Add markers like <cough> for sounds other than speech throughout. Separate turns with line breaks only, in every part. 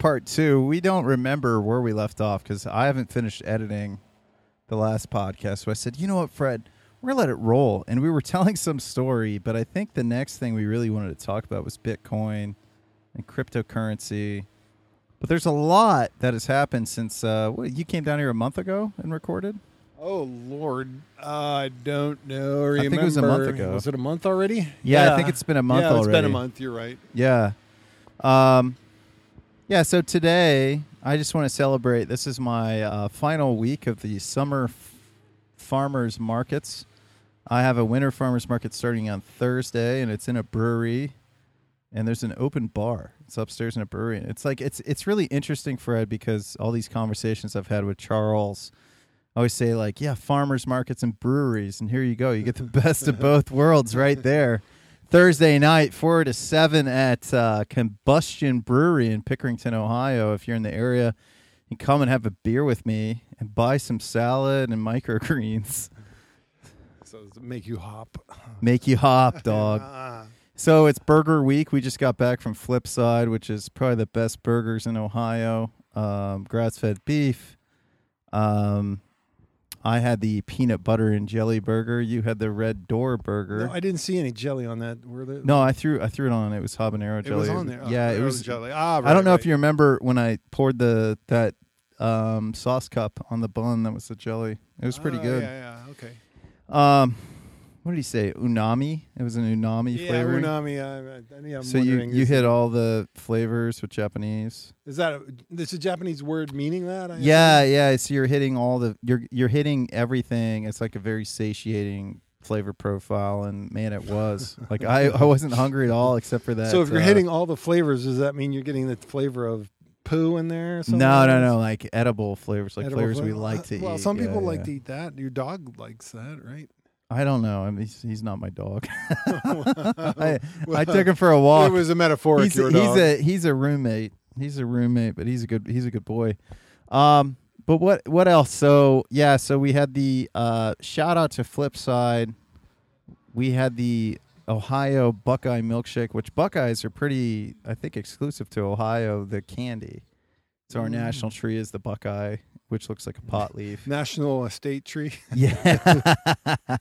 everyone. This is part two. We don't remember where we left off because I haven't finished editing the last podcast. So I said, you know what, Fred, we're going to let it roll. And we were <laughs> telling some story, but I think the next thing we really wanted to talk about was Bitcoin and cryptocurrency. But there's a lot that has happened since uh, what, you came down here a month ago and recorded.
Oh Lord, uh, I don't know. Remember.
I think it was a month ago.
Was it a month already?
Yeah, I think it's been a month
yeah, it's been a month. You're right.
Yeah. Um, yeah, so today I just want to celebrate. This is my uh, final week of the summer f- farmers markets. I have a winter farmers market starting on Thursday, and it's in a brewery, and there's an open bar. It's upstairs in a brewery. And it's like it's it's really interesting, Fred, because all these conversations I've had with Charles. I always say like, yeah, farmers markets and breweries, and here you go. You get the <laughs> best of both worlds right there. <laughs> Thursday night, four to seven at uh, Combustion Brewery in Pickerington, Ohio. If you're in the area, you can come and have a beer with me and buy some salad and microgreens.
So make you hop?
Make you hop, <laughs> dog.
Ah.
So it's Burger Week. We just got back from Flipside, which is probably the best burgers in Ohio. Um, grass-fed beef. Um, I had the peanut butter and jelly burger. You had the red door burger.
No, I didn't see any jelly on that. Were there?
No, I threw I threw it on. It was habanero
it
jelly.
was on there. Oh,
yeah, it was.
jelly. Ah, right, I
don't know
right.
if you remember when I poured the that um, sauce cup on the bun. That was the jelly. It was pretty
Oh,
good.
Yeah, yeah, okay.
Um, what did he say? Unami. It was an unami
Yeah,
flavor.
unami. I, I, I'm
so you you hit all the flavors with Japanese.
Is that a, this a Japanese word meaning that? I
Yeah,
assume?
yeah. So you're hitting all the you're you're hitting everything. It's like a very satiating flavor profile, and man, it was <laughs> like I I wasn't hungry at all except for that.
So if you're
uh,
hitting all the flavors, does that mean you're getting the flavor of poo in there? Or something
no, no,
else?
no, like edible flavors, like
Edible
flavors we
flavor?
like
Uh,
to eat.
Well, some
Yeah,
people like
yeah.
to eat that. Your dog likes that, right?
I don't know. I mean, he's, he's not my dog. <laughs> <laughs> I, I took him for a walk.
It was a metaphoric.
he's, he's a he's a roommate. He's a roommate, but he's a good he's a good boy. Um, but what what else? So yeah, so we had the uh, shout out to Flipside. We had the Ohio Buckeye milkshake, which Buckeyes are pretty, I think, exclusive to Ohio. The candy. So our
Mm.
national tree is the Buckeye, which looks like a pot leaf. <laughs>
National estate tree. <laughs>
Yeah. <laughs>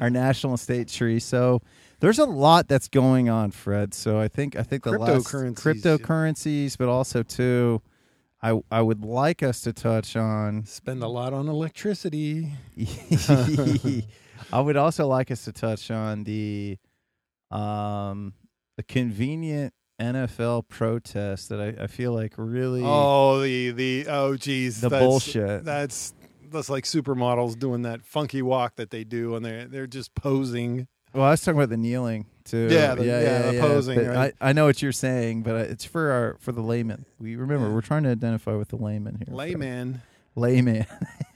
Our national estate tree. So there's a lot that's going on, Fred. So I think I think the last
Cryptocurrencies.
cryptocurrencies, but also too, I I would like us to touch on.
Spend a lot on electricity.
I would also like us to touch on the, um, the convenient NFL protest that I, I feel like really
Oh, the the oh geez,
the
that's-
bullshit.
That's that's like supermodels doing that funky walk that they do, and they they're just posing.
Well, I was talking about the kneeling too.
Yeah, the- yeah, the posing, right.
I, I know what you're saying, but uh, it's for our for the layman. We remember
Yeah.
we're trying to identify with the layman here.
Layman, <laughs>
layman.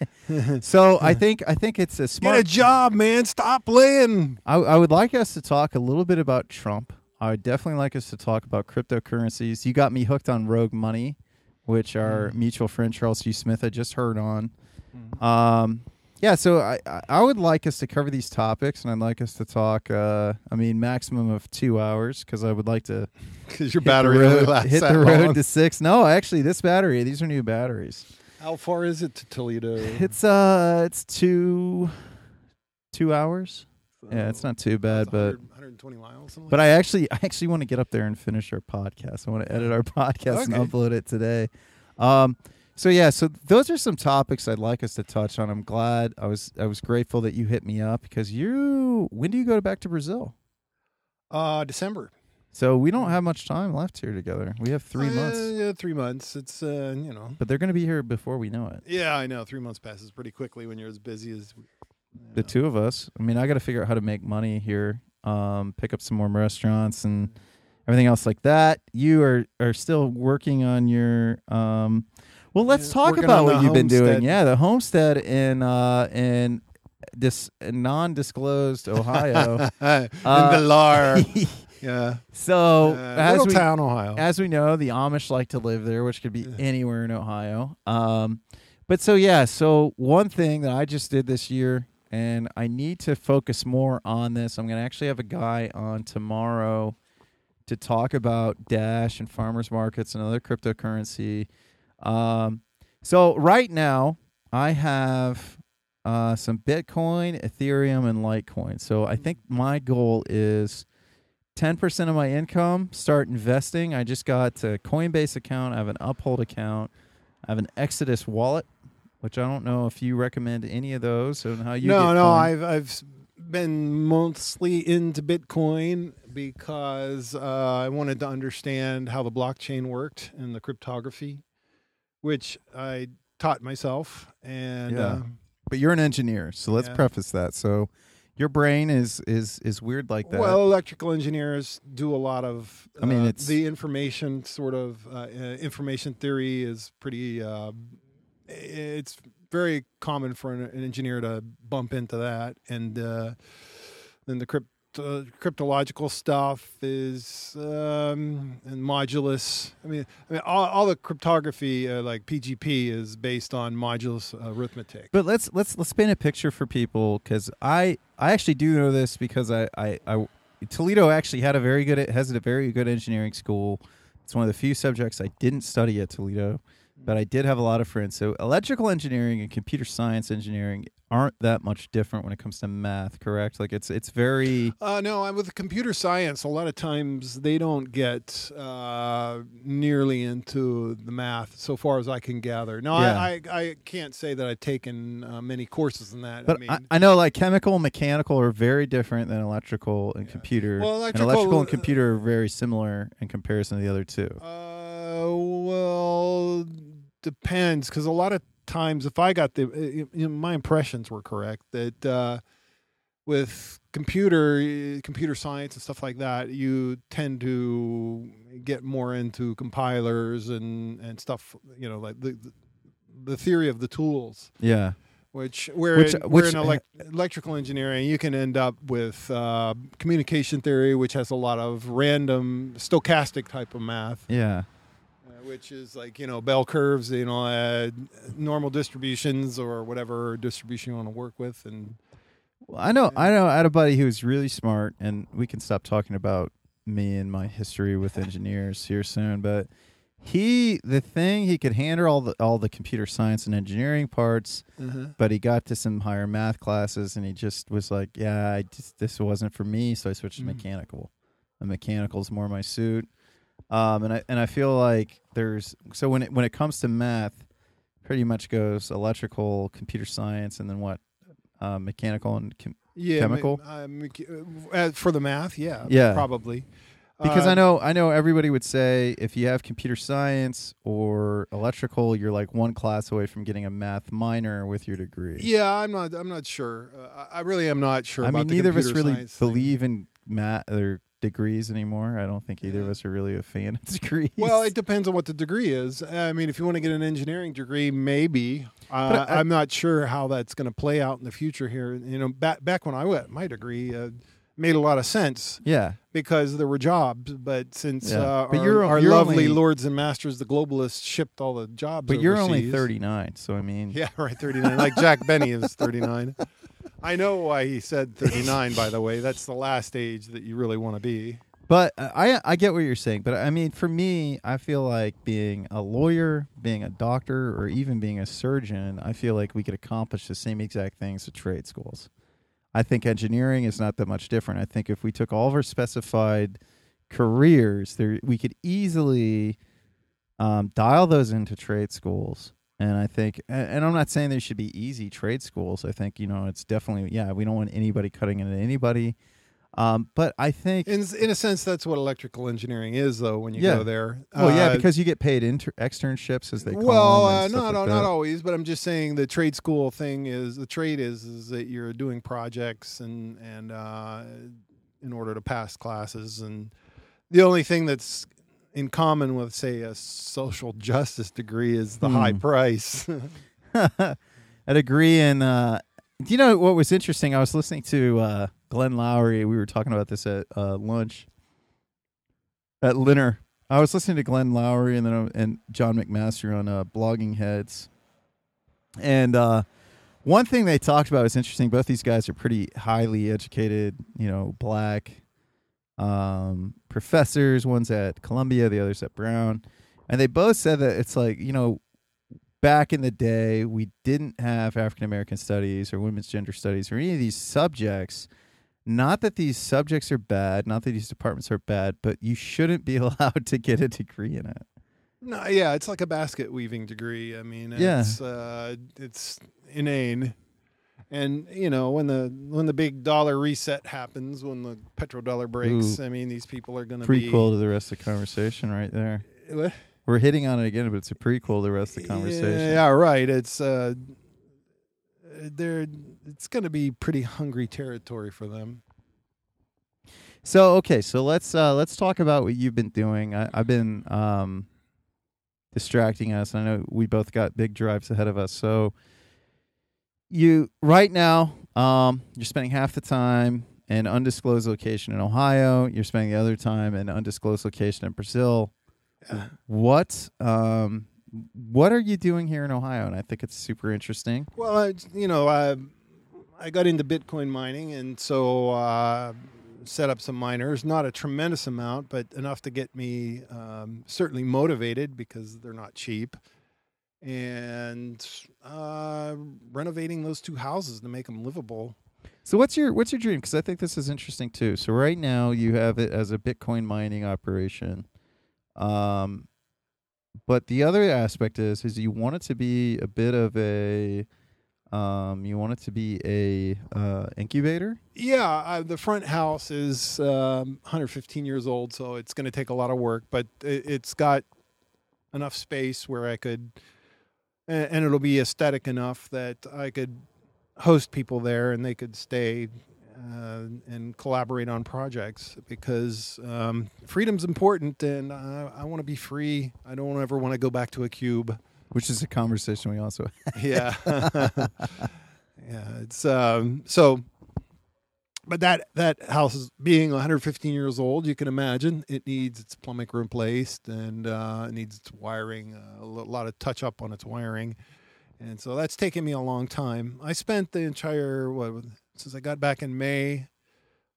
<laughs> so I think I think it's a smart.
get a job, man. Stop laying.
I, I would like us to talk a little bit about Trump. I would definitely like us to talk about cryptocurrencies. You got me hooked on Rogue Money, which our
Mm.
mutual friend Charles Hugh Smith had just heard on.
Mm.
Um, yeah, so I, I- would like us to cover these topics, and I'd like us to talk. Uh, I mean, maximum of two hours, because I would like to <laughs>
Because your
hit the
battery
road,
lasts
hit the road
long.
to six. No, actually, this battery. These are new batteries.
How far is it to Toledo?
It's uh, it's two, two hours. Yeah, it's not too bad, but
100 120 miles. something
But I actually, I actually want to get up there and finish our podcast. I want to edit our <laughs> podcast and upload it today. Um, so yeah, so those are some topics I'd like us to touch on. I'm glad I was, I was grateful that you hit me up because you. When do you go back to Brazil?
uh, December.
So we don't have much time left here together. We have three
Uh,
months,
Yeah, three months. It's uh, you know.
but they're going to be here before we know it.
Yeah, I know. Three months passes pretty quickly when you're as busy as.
The two of us. I mean, I got to figure out how to make money here. Um, pick up some more restaurants and everything else like that. You are are still working on your um. Well, let's
Yeah,
talk about what you've been doing. Yeah, the homestead in uh in this non-disclosed Ohio. <laughs>
in
Uh,
the lar. <laughs> yeah.
so
Uh,
as we
town, Ohio.
as we know, the Amish like to live there, which could be anywhere in Ohio. Um, but so yeah, so one thing that I just did this year, and I need to focus more on this. I'm gonna actually have a guy on tomorrow to talk about Dash and farmers markets and other cryptocurrency. Um, so right now I have uh, some Bitcoin, Ethereum, and Litecoin. So I think my goal is 10% of my income, start investing. I just got a Coinbase account, I have an Uphold account, I have an Exodus wallet, which I don't know if you recommend any of those and how you
no, no. I've I've been mostly into Bitcoin because uh, I wanted to understand how the blockchain worked and the cryptography, which I taught myself. And
Yeah.
uh,
But you're an engineer, so let's
Yeah.
preface that. So your brain is is is weird like that.
well, electrical engineers do a lot of.
I mean,
uh,
it's-
the information sort of uh, uh, information theory is pretty. Uh, it's very common for an, an engineer to bump into that, and uh, then the crypt. Uh, cryptological stuff is um, and modulus. I mean, I mean, all, all the cryptography uh, like PGP is based on modulus arithmetic.
But let's let's let's paint a picture for people because I I actually do know this because I, I I Toledo actually had a very good has a very good engineering school. It's one of the few subjects I didn't study at Toledo, but I did have a lot of friends. So electrical engineering and computer science engineering aren't that much different when it comes to math, correct? Like it's it's very
Uh, no, I'm with computer science. A lot of times they don't get uh, nearly into the math, so far as I can gather. No,
Yeah.
I, I I can't say that I've taken uh, many courses in that.
But
I mean,
I, I know like chemical and mechanical are very different than electrical and computer.
Well,
and
electrical-
electrical and computer are very similar in comparison to the other two.
uh, well, depends because a lot of times, if I got the, uh, you know, my impressions were correct that uh, with computer computer science and stuff like that, you tend to get more into compilers and and stuff. You know, like the the theory of the tools.
Yeah.
Which where
Which-
in,
which-
where in elec- electrical engineering you can end up with uh, communication theory, which has a lot of random stochastic type of math,
Yeah.
Which is like you know bell curves, you know, uh, normal distributions or whatever distribution you want to work with, and
Well, I know. I know. I had a buddy who was really smart, and we can stop talking about me and my history with <laughs> engineers here soon. But he, the thing, he could handle all the all the computer science and engineering parts, but he got to some higher math classes, and he just was like, "Yeah, I just this wasn't for me," so I switched to
Mhm.
mechanical. The mechanical is more my suit. Um, and I and I feel like there's so when it when it comes to math, pretty much goes electrical, computer science, and then what, uh, mechanical and com-
yeah,
Chemical?
ma- uh, mecha- uh, for the math, yeah,
Yeah.
probably.
because
Uh,
I know I know everybody would say if you have computer science or electrical, you're like one class away from getting a math minor with your degree.
Yeah, I'm not. I'm not sure. Uh, I really am not sure.
I mean,
the
neither of us really
thing.
believe in math or degrees anymore. I don't think either of us are really a fan of <laughs> degrees.
Well, it depends on what the degree is. I mean, if you want to get an engineering degree, maybe. Uh,
I-
am not sure how that's going to play out in the future. Here, you know, back back when I went, my degree uh, made a lot of sense
yeah,
because there were jobs. But since
Yeah.
uh,
But
our,
you're-
our
you're
lovely
only-
lords and masters, the globalists, shipped all the jobs.
but you're only 39, so I mean, <laughs>
Yeah, right. 39. like Jack Benny is 39. <laughs> I know why he said 39. By the way, that's the last age that you really want to be.
But uh, I I get what you're saying, but I mean for me, I feel like being a lawyer, being a doctor, or even being a surgeon, I feel like we could accomplish the same exact things at trade schools. I think engineering is not that much different. I think if we took all of our specified careers, there we could easily um, dial those into trade schools. And I think, and I'm not saying there should be easy trade schools. I think you know it's definitely yeah. We don't want anybody cutting into anybody. Um, but I think
In in a sense, that's what electrical engineering is, though. When you
Yeah.
go there,
Well, yeah,
Uh,
because you get paid inter- externships as they call
well,
them.
uh, not
like
not always, but I'm just saying the trade school thing is the trade is is that you're doing projects and and uh, in order to pass classes, and the only thing that's in common with say a social justice degree is the high
Hmm.
price. <laughs> <laughs>
a degree in. Uh, do you know what was interesting? I was listening to uh, Glenn Loury. We were talking about this at uh, lunch at Linner. I was listening to Glenn Loury and then uh, and John McWhorter on uh, Bloggingheads, and uh, one thing they talked about was interesting. Both these guys are pretty highly educated, you know, black, um, professors. One's at Columbia, the other's at Brown, and they both said that it's like you know, back in the day we didn't have African American studies or women's gender studies or any of these subjects. Not that these subjects are bad, not that these departments are bad, but you shouldn't be <laughs> allowed to get a degree in it.
No, yeah, it's like a basket weaving degree. I mean,
Yeah.
it's uh, it's inane. And you know when the when the big dollar reset happens, when the petrodollar breaks,
Ooh.
I mean these people are going to be
Prequel to the rest of the conversation, right there.
What?
We're hitting on it again, but it's a prequel to the rest of the conversation.
Yeah, right. It's uh, they're it's going to be pretty hungry territory for them.
So okay, so let's uh let's talk about what you've been doing. I, I've been um distracting us. I know we both got big drives ahead of us. So you right now, um, you're spending half the time in undisclosed location in Ohio. You're spending the other time in undisclosed location in Brazil.
Yeah.
What um what are you doing here in Ohio? And I think it's super interesting.
Well, I, you know, I I got into Bitcoin mining, and so uh, set up some miners. Not a tremendous amount, but enough to get me um, certainly motivated because they're not cheap. And uh, renovating those two houses to make them livable.
So what's your what's your dream? Because I think this is interesting too. So right now you have it as a Bitcoin mining operation, um, but the other aspect is is you want it to be a bit of a, um, you want it to be a uh, incubator.
Yeah, I, the front house is um, 115 years old, so it's going to take a lot of work, but it, it's got enough space where I could, and, and it'll be aesthetic enough that I could host people there and they could stay uh, and collaborate on projects because um, freedom's important and I, I want to be free. I don't ever want to go back to a cube.
Which is a conversation we also <laughs>
Yeah. <laughs> yeah, it's um so but that that house is being 115 years old, you can imagine it needs its plumbing replaced and uh, it needs its wiring, uh, a lot of touch up on its wiring, and so that's taken me a long time. I spent the entire what since I got back in May,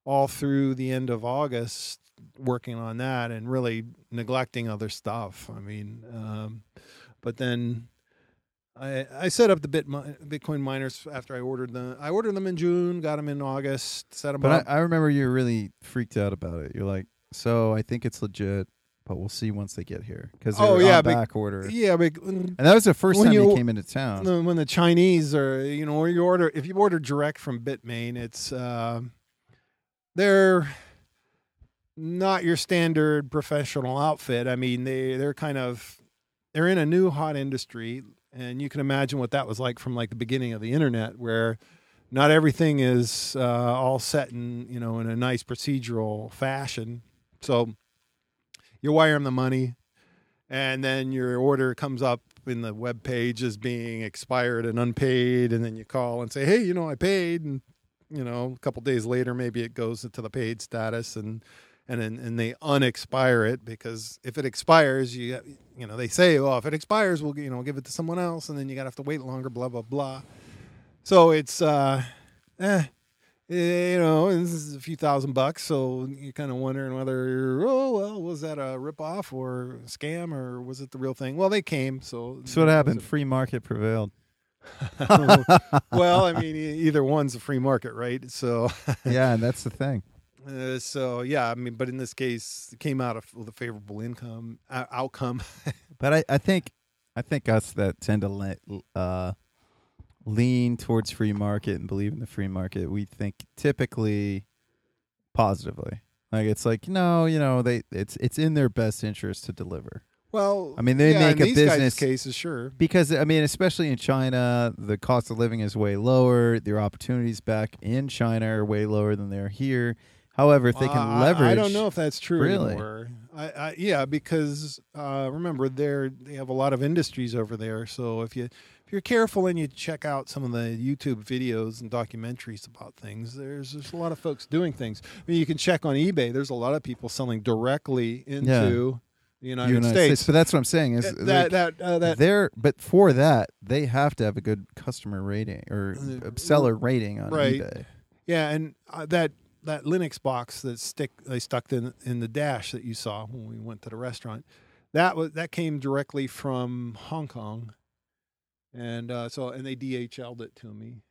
all through the end of August, working on that and really neglecting other stuff. I mean, um, but then I I set up the bit Bitcoin miners after I ordered them. I ordered them in June, got them in August, set them
But
up.
I, I remember you were really freaked out about it. You're like, so I think it's legit, but we'll see once they get here because
Oh,
they're
yeah,
on
but-
back order.
yeah, but
And that was the first time you
you-
came into town.
when the Chinese are, you know, or you order if you order direct from Bitmain, it's uh, they're not your standard professional outfit. I mean, they they're kind of they're in a new hot industry, and you can imagine what that was like from like the beginning of the internet, where not everything is uh, all set in you know in a nice procedural fashion. So you wire them the money, and then your order comes up in the web page as being expired and unpaid, and then you call and say, "Hey, you know, I paid," and you know, a couple days later, maybe it goes to the paid status, and and then and they unexpire it because if it expires, you you know they say, "Oh, if it expires, we'll you know give it to someone else," and then you got to have to wait longer, blah blah blah. So it's uh, eh, you know, this is a few thousand bucks, so you're kind of wondering whether, oh well, was that a ripoff or a scam or was it the real thing? Well, they came, so
So what happened? Free market prevailed. <laughs>
well, I mean, either one's a free market, right? So, <laughs>
yeah, and that's the thing.
Uh, so yeah, I mean, but in this case, it came out of with a favorable income uh, outcome. <laughs>
But I, I think I think us that tend to uh, lean towards free market and believe in the free market, we think typically positively. Like it's like no, you know, they it's it's in their best interest to deliver.
well,
I mean, they
yeah,
make a business-
cases, sure.
Because I mean, especially in China, the cost of living is way lower. Their opportunities back in China are way lower than they are here. However, if they can
Uh,
leverage,
I, don't know if that's true
Really?
anymore. I, I, yeah, because uh, remember, they're they have a lot of industries over there. So if you if you're careful and you check out some of the YouTube videos and documentaries about things, there's there's a lot of folks doing things. I mean, you can check on eBay. There's a lot of people selling directly into the United,
United
States.
But that's what I'm saying is
that
like,
that uh, that
they're but for that they have to have a good customer rating or
Uh,
seller rating on
right.
eBay.
Yeah, and uh, that that Linux box that stick they stuck in in the dash that you saw when we went to the restaurant. That was that came directly from Hong Kong, and uh, so and they DHL'd it to me,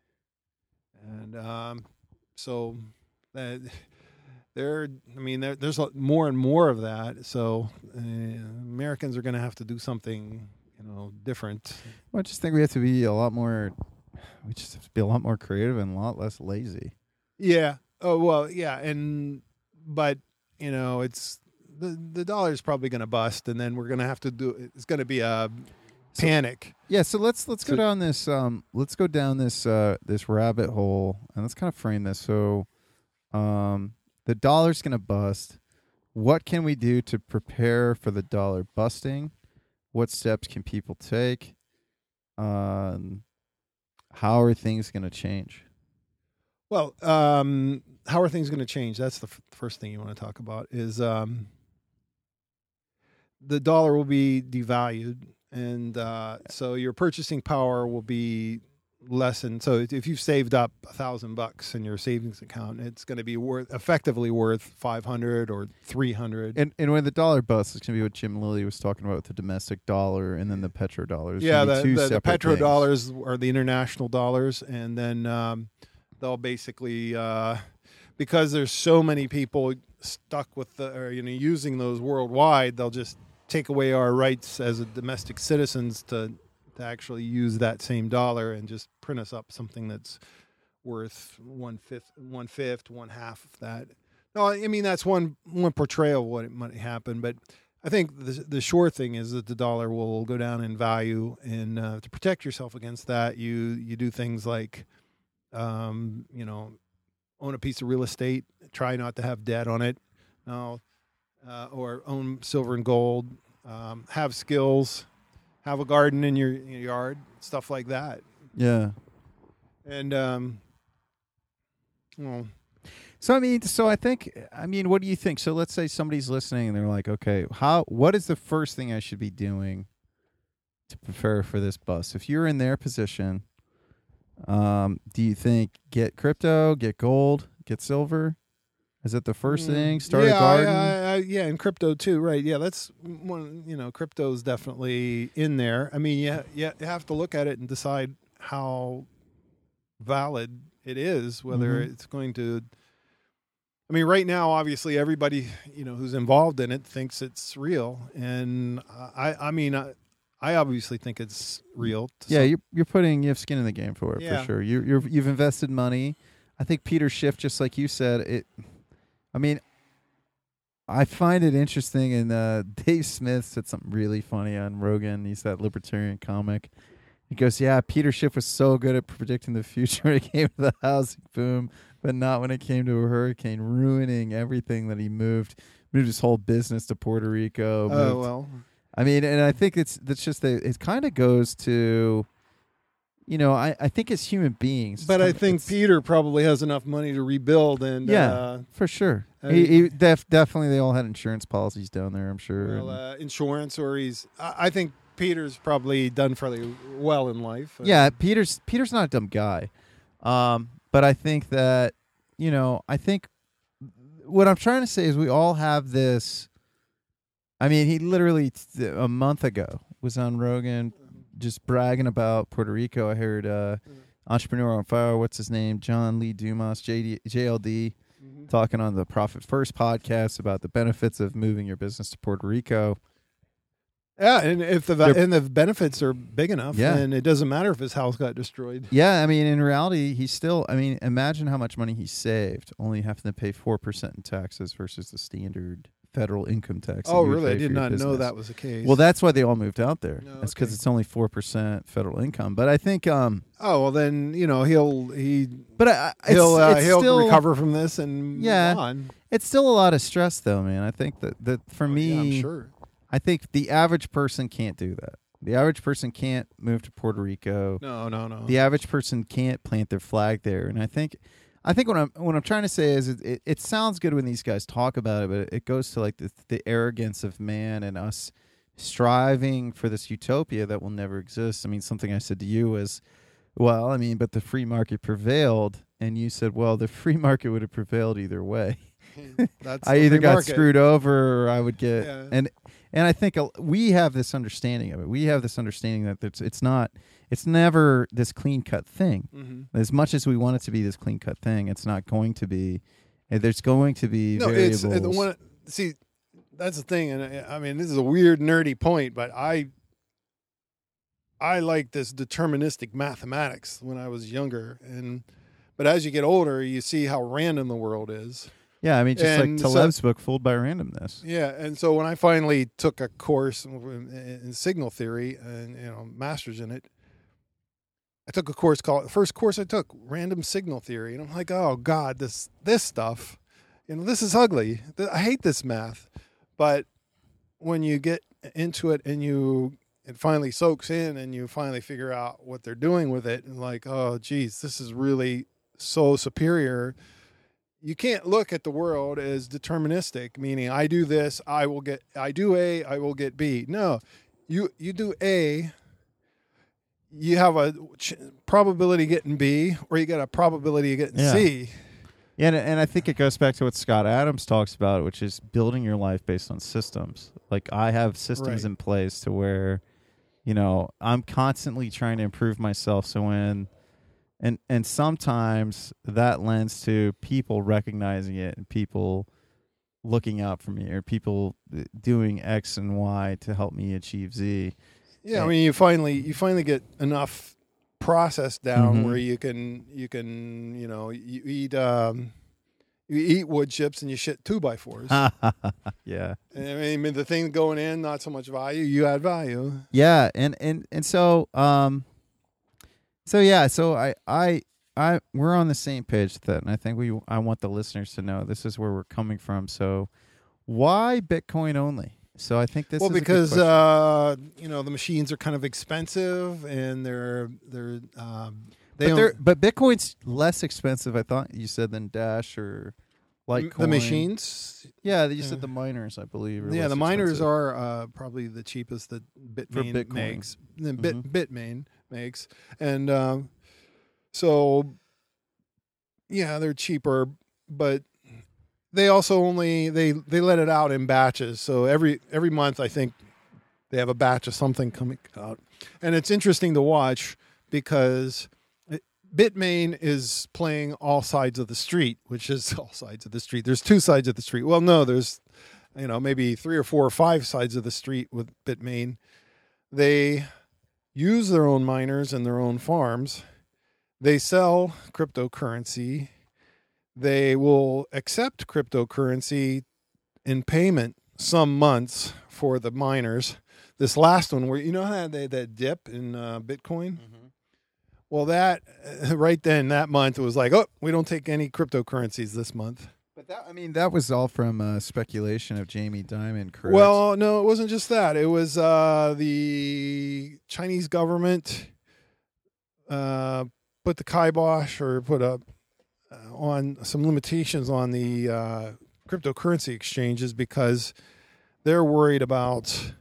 and um, so that there. I mean, there, there's a- more and more of that. So uh, Americans are going to have to do something, you know, different.
Well, I just think we have to be a lot more. We just have to be a lot more creative and a lot less lazy.
Yeah. Oh well, yeah, and but you know, it's the the dollar's probably going to bust, and then we're going to have to do. It's going to be a panic.
Yeah, so let's let's go down this um let's go down this uh this rabbit hole and let's kind of frame this. So um the dollar's going to bust. What can we do to prepare for the dollar busting? What steps can people take? Um how are things going to change?
Well, um, how are things going to change? That's the f- first thing you want to talk about. Is um, the dollar will be devalued, and uh, so your purchasing power will be lessened. So if you've saved up a thousand bucks in your savings account, it's going to be worth effectively worth five hundred or three hundred.
And and when the dollar busts, it's going to be what Jim Willie was talking about with the domestic dollar and then the petrodollar. It's
yeah, the, the, the
things.
petrodollars are the international dollars, and then um, they'll basically uh, because there's so many people stuck with the or you know using those worldwide, they'll just take away our rights as domestic citizens to to actually use that same dollar and just print us up something that's worth one fifth, one fifth, one half of that. No, I mean that's one one portrayal of what it might happen, but I think the the sure thing is that the dollar will go down in value, and uh, to protect yourself against that, you you do things like, um, you know, own a piece of real estate, try not to have debt on it, no, uh, or own silver and gold, um, have skills, have a garden in your, in your yard, stuff like that,
Yeah.
and um, well,
So I mean, so I think, I mean, what do you think? So let's say somebody's listening and they're like, okay, how? What is the first thing I should be doing to prepare for this bus? If you're in their position, um, do you think get crypto, get gold, get silver? Is it the first
Mm,
thing? Start
yeah,
a garden.
I, I, I, yeah, and crypto too, right? Yeah, that's one. You know, crypto's definitely in there. I mean, yeah, yeah, you have to look at it and decide how valid it is, whether
Mhm.
it's going to. I mean, right now, obviously, everybody you know who's involved in it thinks it's real, and I, I mean, I, I obviously think it's real.
yeah,
some-
you're you're putting you have skin in the game for it
Yeah.
for sure. You you're you've invested money. I think Peter Schiff, just like you said, it. I mean, I find it interesting, and uh, <laughs> Dave Smith said something really funny on Rogan. He's that libertarian comic. He goes, "Yeah, Peter Schiff was so good at predicting the future <laughs> when it came to the housing boom, but not when it came to a hurricane, ruining everything that he moved." Moved his whole business to Puerto Rico.
Oh well,
I mean, and I think it's that's just that it kind of goes to, you know, I I think as human beings,
but I think Peter probably has enough money to rebuild, and
Yeah.
uh,
for sure,
I
he, he def, definitely they all had insurance policies down there. I'm sure.
well, uh, insurance, or he's. I, I think Peter's probably done fairly well in life. Uh,
yeah, Peter's Peter's not a dumb guy, um, but I think that you know, I think what I'm trying to say is we all have this. I mean, he literally a month ago was on Rogan just bragging about Puerto Rico. I heard uh, entrepreneur on fire. What's his name? John Lee Dumas, JD, JLD,
Mhm.
talking on the Profit First podcast about the benefits of moving your business to Puerto Rico.
Yeah, and if the
They're-
and the benefits are big enough,
Yeah.
then it doesn't matter if his house got destroyed.
Yeah, I mean, in reality, he's still. I mean, imagine how much money he saved, only having to pay four percent in taxes versus the standard federal income tax.
Oh, really? I did not know that was the case.
Well, that's why they all moved out there.
No,
That's because
okay.
it's only four percent federal income. But I think, um,
oh well, then you know he'll he
but I, I-
he'll
it's,
uh,
it's
he'll
still,
recover from this and
Yeah.
move on.
It's still a lot of stress, though, man. I think that that for
Oh,
me,
yeah, I'm sure.
I think the average person can't do that. The average person can't move to Puerto Rico.
No, no, no.
the average person can't plant their flag there and i think i think what i'm what i'm trying to say is it, it, it sounds good when these guys talk about it but it goes to like the, the arrogance of man and us striving for this utopia that will never exist i mean something i said to you was well i mean but the free market prevailed and you said, "Well, the free market would have prevailed either way. <laughs>
That's <laughs>
I either got
market.
screwed over, or I would get."
Yeah.
And and I think we have this understanding of it. We have this understanding that it's it's not, it's never this clean cut thing.
Mhm.
As much as we want it to be this clean cut thing, it's not going to be. There's going to be
No,
variables.
it's the one. See, that's the thing, and I, I mean, this is a weird, nerdy point, but I, I like this deterministic mathematics when I was younger, and but as you get older, you see how random the world is.
Yeah, I mean, just like
and so-
Taleb's book, "Fooled by Randomness."
Yeah, and so when I finally took a course in, in signal theory and you know masters in it, I took a course called the first course I took random signal theory, and I'm like, oh god, this this stuff, you know, this is ugly. I hate this math, but when you get into it and you it finally soaks in and you finally figure out what they're doing with it and like oh geez this is really so superior you can't look at the world as deterministic meaning i do this i will get i do a i will get b no you you do a you have a ch- probability of getting b or you got a probability of getting
Yeah.
c
Yeah, and, and I think it goes back to what Scott Adams talks about, which is building your life based on systems. Like I have systems
Right.
in place to where, you know, I'm constantly trying to improve myself. So when, and and sometimes that lends to people recognizing it and people looking out for me or people uh, doing X and Y to help me achieve Z.
Yeah, I mean, you finally you finally get enough process down
Mhm.
where you can you can you know you eat um, you eat wood chips and you shit two by fours. <laughs>
yeah.
I mean, the thing going in, not so much value. You add value.
Yeah, and and and so um so yeah, so I I I we're on the same page that and I think we I want the listeners to know this is where we're coming from. So why Bitcoin only? So I think this
well,
is a good
because uh, you know the machines are kind of expensive and they're they're um, they
but, they're, but Bitcoin's less expensive I thought you said than Dash or Litecoin.
the machines.
Yeah, you said the miners, I believe.
Yeah, the miners
expensive.
are uh, probably the cheapest that Bitmain
Bitcoin.
makes. Then Bit
Mhm.
Bitmain makes, and um, so yeah, they're cheaper, but they also only they they let it out in batches. So every every month, I think they have a batch of something coming out, and it's interesting to watch because. Bitmain is playing all sides of the street, which is <laughs> all sides of the street. There's two sides of the street. Well, no, there's you know maybe three or four or five sides of the street with Bitmain. They use their own miners and their own farms. They sell cryptocurrency. They will accept cryptocurrency in payment some months for the miners. This last one, where you know how they that dip in uh, Bitcoin. Well, that <laughs> right then that month it was like, oh, we don't take any cryptocurrencies this month.
That I mean that was all from uh, speculation of Jamie Dimon, correct?
Well, no, it wasn't just that. It was uh, the Chinese government uh, put the kibosh or put up uh, on some limitations on the uh, cryptocurrency exchanges because they're worried about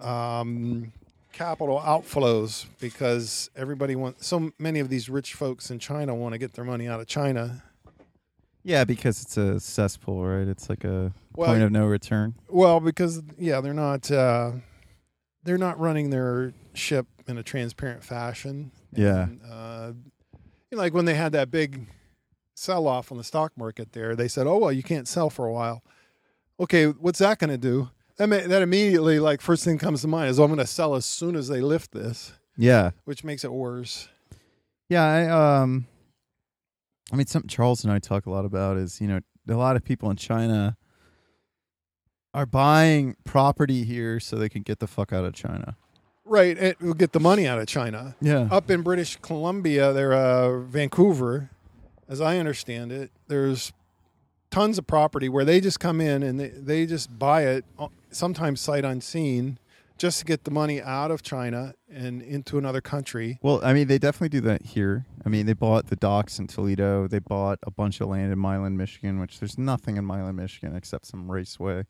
um, capital outflows because everybody wants so many of these rich folks in China want to get their money out of China.
Yeah, because it's a cesspool, right? It's like a
Well,
point of no return.
Well, because yeah, they're not uh, they're not running their ship in a transparent fashion.
Yeah.
And, uh, you know, like when they had that big sell off on the stock market, there they said, "Oh well, you can't sell for a while." Okay, what's that going to do? That may, that immediately like first thing comes to mind is, "Oh, I'm going to sell as soon as they lift this,"
Yeah,
which makes it worse.
yeah. I um, I mean, something Charles and I talk a lot about is you know a lot of people in China are buying property here so they can get the fuck out of China.
Right, it will get the money out of China.
Yeah,
up in British Columbia, there, uh, Vancouver, as I understand it, there's tons of property where they just come in and they, they just buy it, uh, sometimes sight unseen, just to get the money out of China and into another country.
Well, I mean, they definitely do that here. I mean, they bought the docks in Toledo. They bought a bunch of land in Milan, Michigan, which there's nothing in Milan, Michigan except some raceway.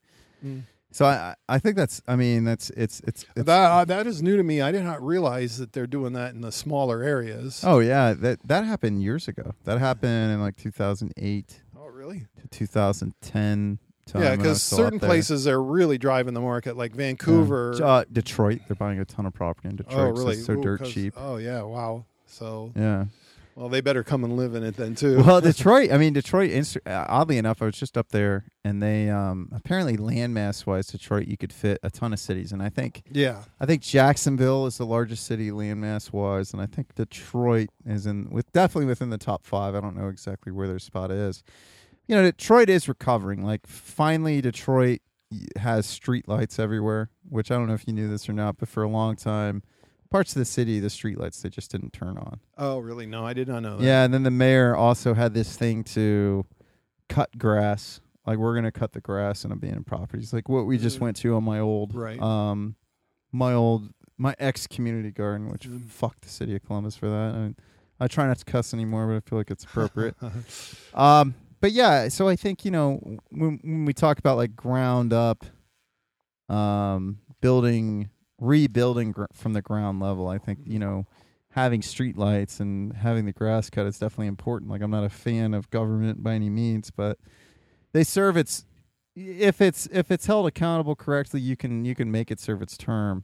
Mm.
So I I think that's I mean that's it's it's, it's
that uh, that is new to me. I did not realize that they're doing that in the smaller areas.
oh yeah that that happened years ago. That happened in like 2008
Oh, really?
to 2010. Time
yeah,
when I was
because certain places are really driving the market, like Vancouver.
Yeah. Uh, Detroit, they're buying a ton of property in Detroit.
oh,
Detroit. 'cause
really?
It's so
Ooh,
dirt cheap.
Oh, yeah. Wow. So,
Yeah.
well, they better come and live in it then too.
well, <laughs> Detroit. I mean, Detroit. uh, Oddly enough, I was just up there, and they um, apparently landmass wise, Detroit, you could fit a ton of cities, and I think
yeah.
I think Jacksonville is the largest city landmass wise, and I think Detroit is in with definitely within the top five. I don't know exactly where their spot is. You know, Detroit is recovering. Like finally, Detroit has street lights everywhere, which I don't know if you knew this or not, but for a long time, parts of the city, the street lights they just didn't turn on.
Oh, really? No, I did not know that.
Yeah, and then the mayor also had this thing to cut grass. Like we're gonna cut the grass in abandoned properties, like what we just
Mm.
went to on my old,
Right.
um, my old, my ex community garden, which
Mm.
fuck the city of Columbus for that. I, mean, I try not to cuss anymore, but I feel like it's appropriate. <laughs> um, but yeah, so I think you know when when we talk about like ground up, um, building, rebuilding gr- from the ground level, I think you know having street lights and having the grass cut is definitely important. Like I'm not a fan of government by any means, but they serve its if it's if it's held accountable correctly, you can you can make it serve its term,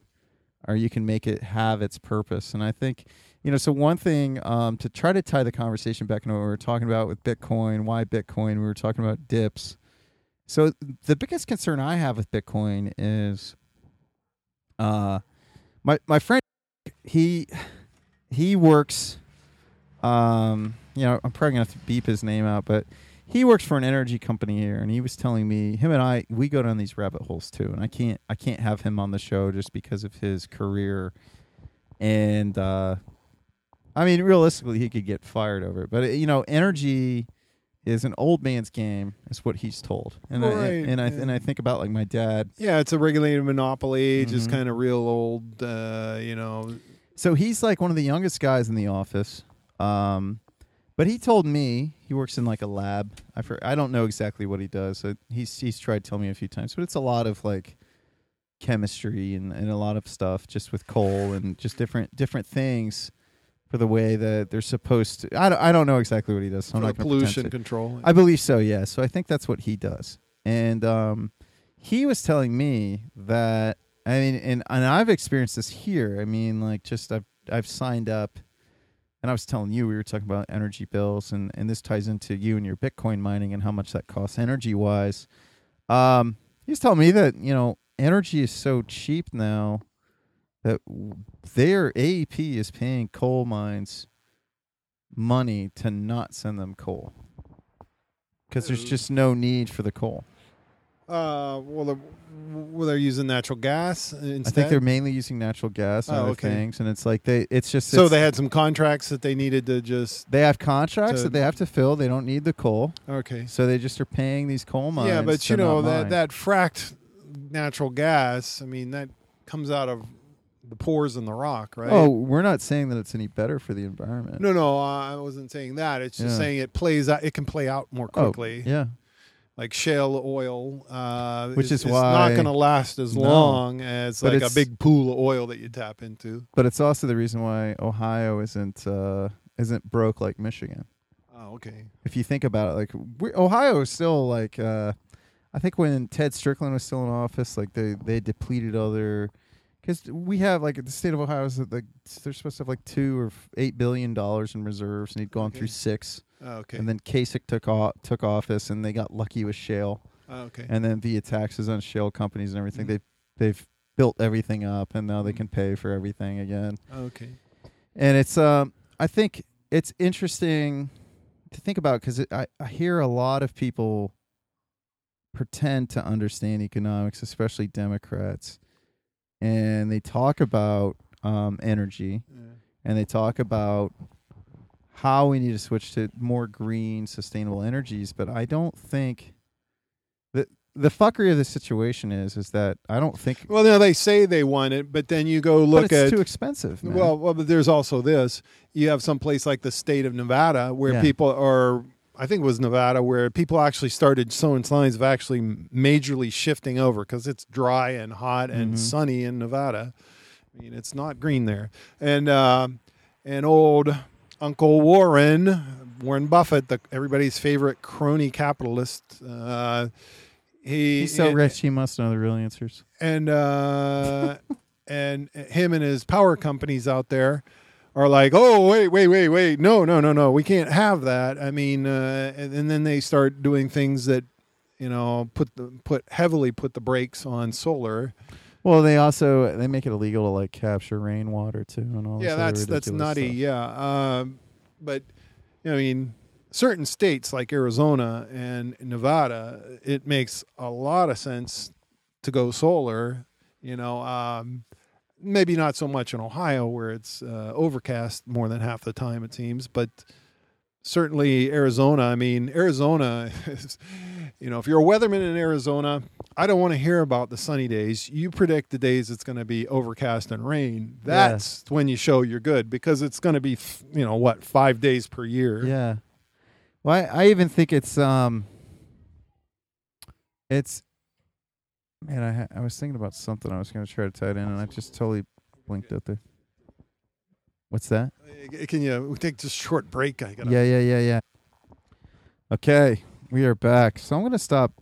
or you can make it have its purpose. And I think you know, so one thing um, to try to tie the conversation back into what we were talking about with Bitcoin, why Bitcoin, we were talking about dips. So the biggest concern I have with Bitcoin is, uh, my my friend, he he works, um, you know, I'm probably gonna have to beep his name out, but he works for an energy company here, and he was telling me him and I we go down these rabbit holes too, and I can't I can't have him on the show just because of his career, and uh, I mean realistically he could get fired over it, but you know energy is an old man's game, is what he's told, and I,
Right,
and I and I think about like my dad.
Yeah, it's a regulated monopoly, just
Mhm.
kind of real old, uh, you know.
So he's like one of the youngest guys in the office. Um, but he told me he works in like a lab. I for, I don't know exactly what he does. So he's he's tried to tell me a few times, but it's a lot of like chemistry and, and a lot of stuff just with coal and just different different things for the way that they're supposed to. I don't, I don't know exactly what he does. So I'm not
pollution control.
I believe so, yeah. So I think that's what he does. And um, he was telling me that I mean, and and I've experienced this here. I mean, like just I've I've signed up, and I was telling you we were talking about energy bills, and and this ties into you and your Bitcoin mining and how much that costs energy wise. Um, he's telling me that you know energy is so cheap now that their AEP is paying coal mines money to not send them coal because there's
Uh,
just no need for the coal.
Uh, well, the, well, they're using natural gas instead.
I think they're mainly using natural gas and
Oh,
other
okay.
things, and it's like they it's just
so
it's-
they had some contracts that they needed to just
they have contracts
to-
that they have to fill. They don't need the coal,
okay.
so they just are paying these coal mines.
Yeah, but you know that
mine.
that fracked natural gas. I mean, that comes out of the pores in the rock, right?
Oh, we're not saying that it's any better for the environment.
no, no, I wasn't saying that. It's just
Yeah.
saying it plays out. It can play out more
Oh,
quickly.
yeah,
Like shale oil, uh,
Which is
it's
why-
not going to last as
No.
long as
But
like a big pool of oil that you tap into.
but it's also the reason why Ohio isn't uh, isn't broke like Michigan.
Oh, okay.
if you think about it, like we, Ohio is still like uh, I think when Ted Strickland was still in office, like they they depleted all their because we have like the state of Ohio is like they're supposed to have like two or eight billion dollars in reserves, and he'd gone
Okay.
through six,
Oh, okay.
and then Kasich took off, took office, and they got lucky with shale,
oh, okay.
and then via taxes on shale companies and everything,
Mhm.
they they've built everything up, and now they
Mhm.
can pay for everything again
okay.
and it's um I think it's interesting to think about because I I hear a lot of people pretend to understand economics, especially Democrats, and they talk about um, energy
Yeah.
and they talk about how we need to switch to more green, sustainable energies. But I don't think that the fuckery of the situation is is that I don't think
Well, no, they say they want it, but then you go look
it's
at
too expensive. Man.
Well, well, but there's also this. You have some place like the state of Nevada where
Yeah.
people are I think it was Nevada, where people actually started showing signs of actually majorly shifting over because it's dry and hot and
Mhm.
sunny in Nevada. I mean, it's not green there. And uh, and old Uncle Warren, Warren Buffett, the, everybody's favorite crony capitalist. Uh, he
He's so
and-
rich, he must know the real answers.
and uh, <laughs> and him and his power companies out there are like, oh wait, wait, wait, wait, no, no, no, no, we can't have that. I mean, uh, and, and then they start doing things that you know put the put heavily put the brakes on solar.
Well, they also they make it illegal to like capture rainwater too, and all.
yeah, that's that's nutty.
stuff.
Yeah, um, but I mean, certain states like Arizona and Nevada, it makes a lot of sense to go solar. You know, um, maybe not so much in Ohio where it's uh, overcast more than half the time it seems, but certainly Arizona. I mean, Arizona <laughs> is. You know, if you're a weatherman in Arizona, I don't want to hear about the sunny days. You predict the days it's going to be overcast and rain.
Yeah.
That's when you show you're good because it's going to be, you know, what five days per year.
Yeah. Well, I, I even think it's um. It's. Man, I ha- I was thinking about something. I was going to try to tie it in, and I just totally blinked out there. What's that?
Uh, Can you we take just a short break? I gotta.
Yeah, yeah, yeah, yeah. Okay, we are back. So I'm going to stop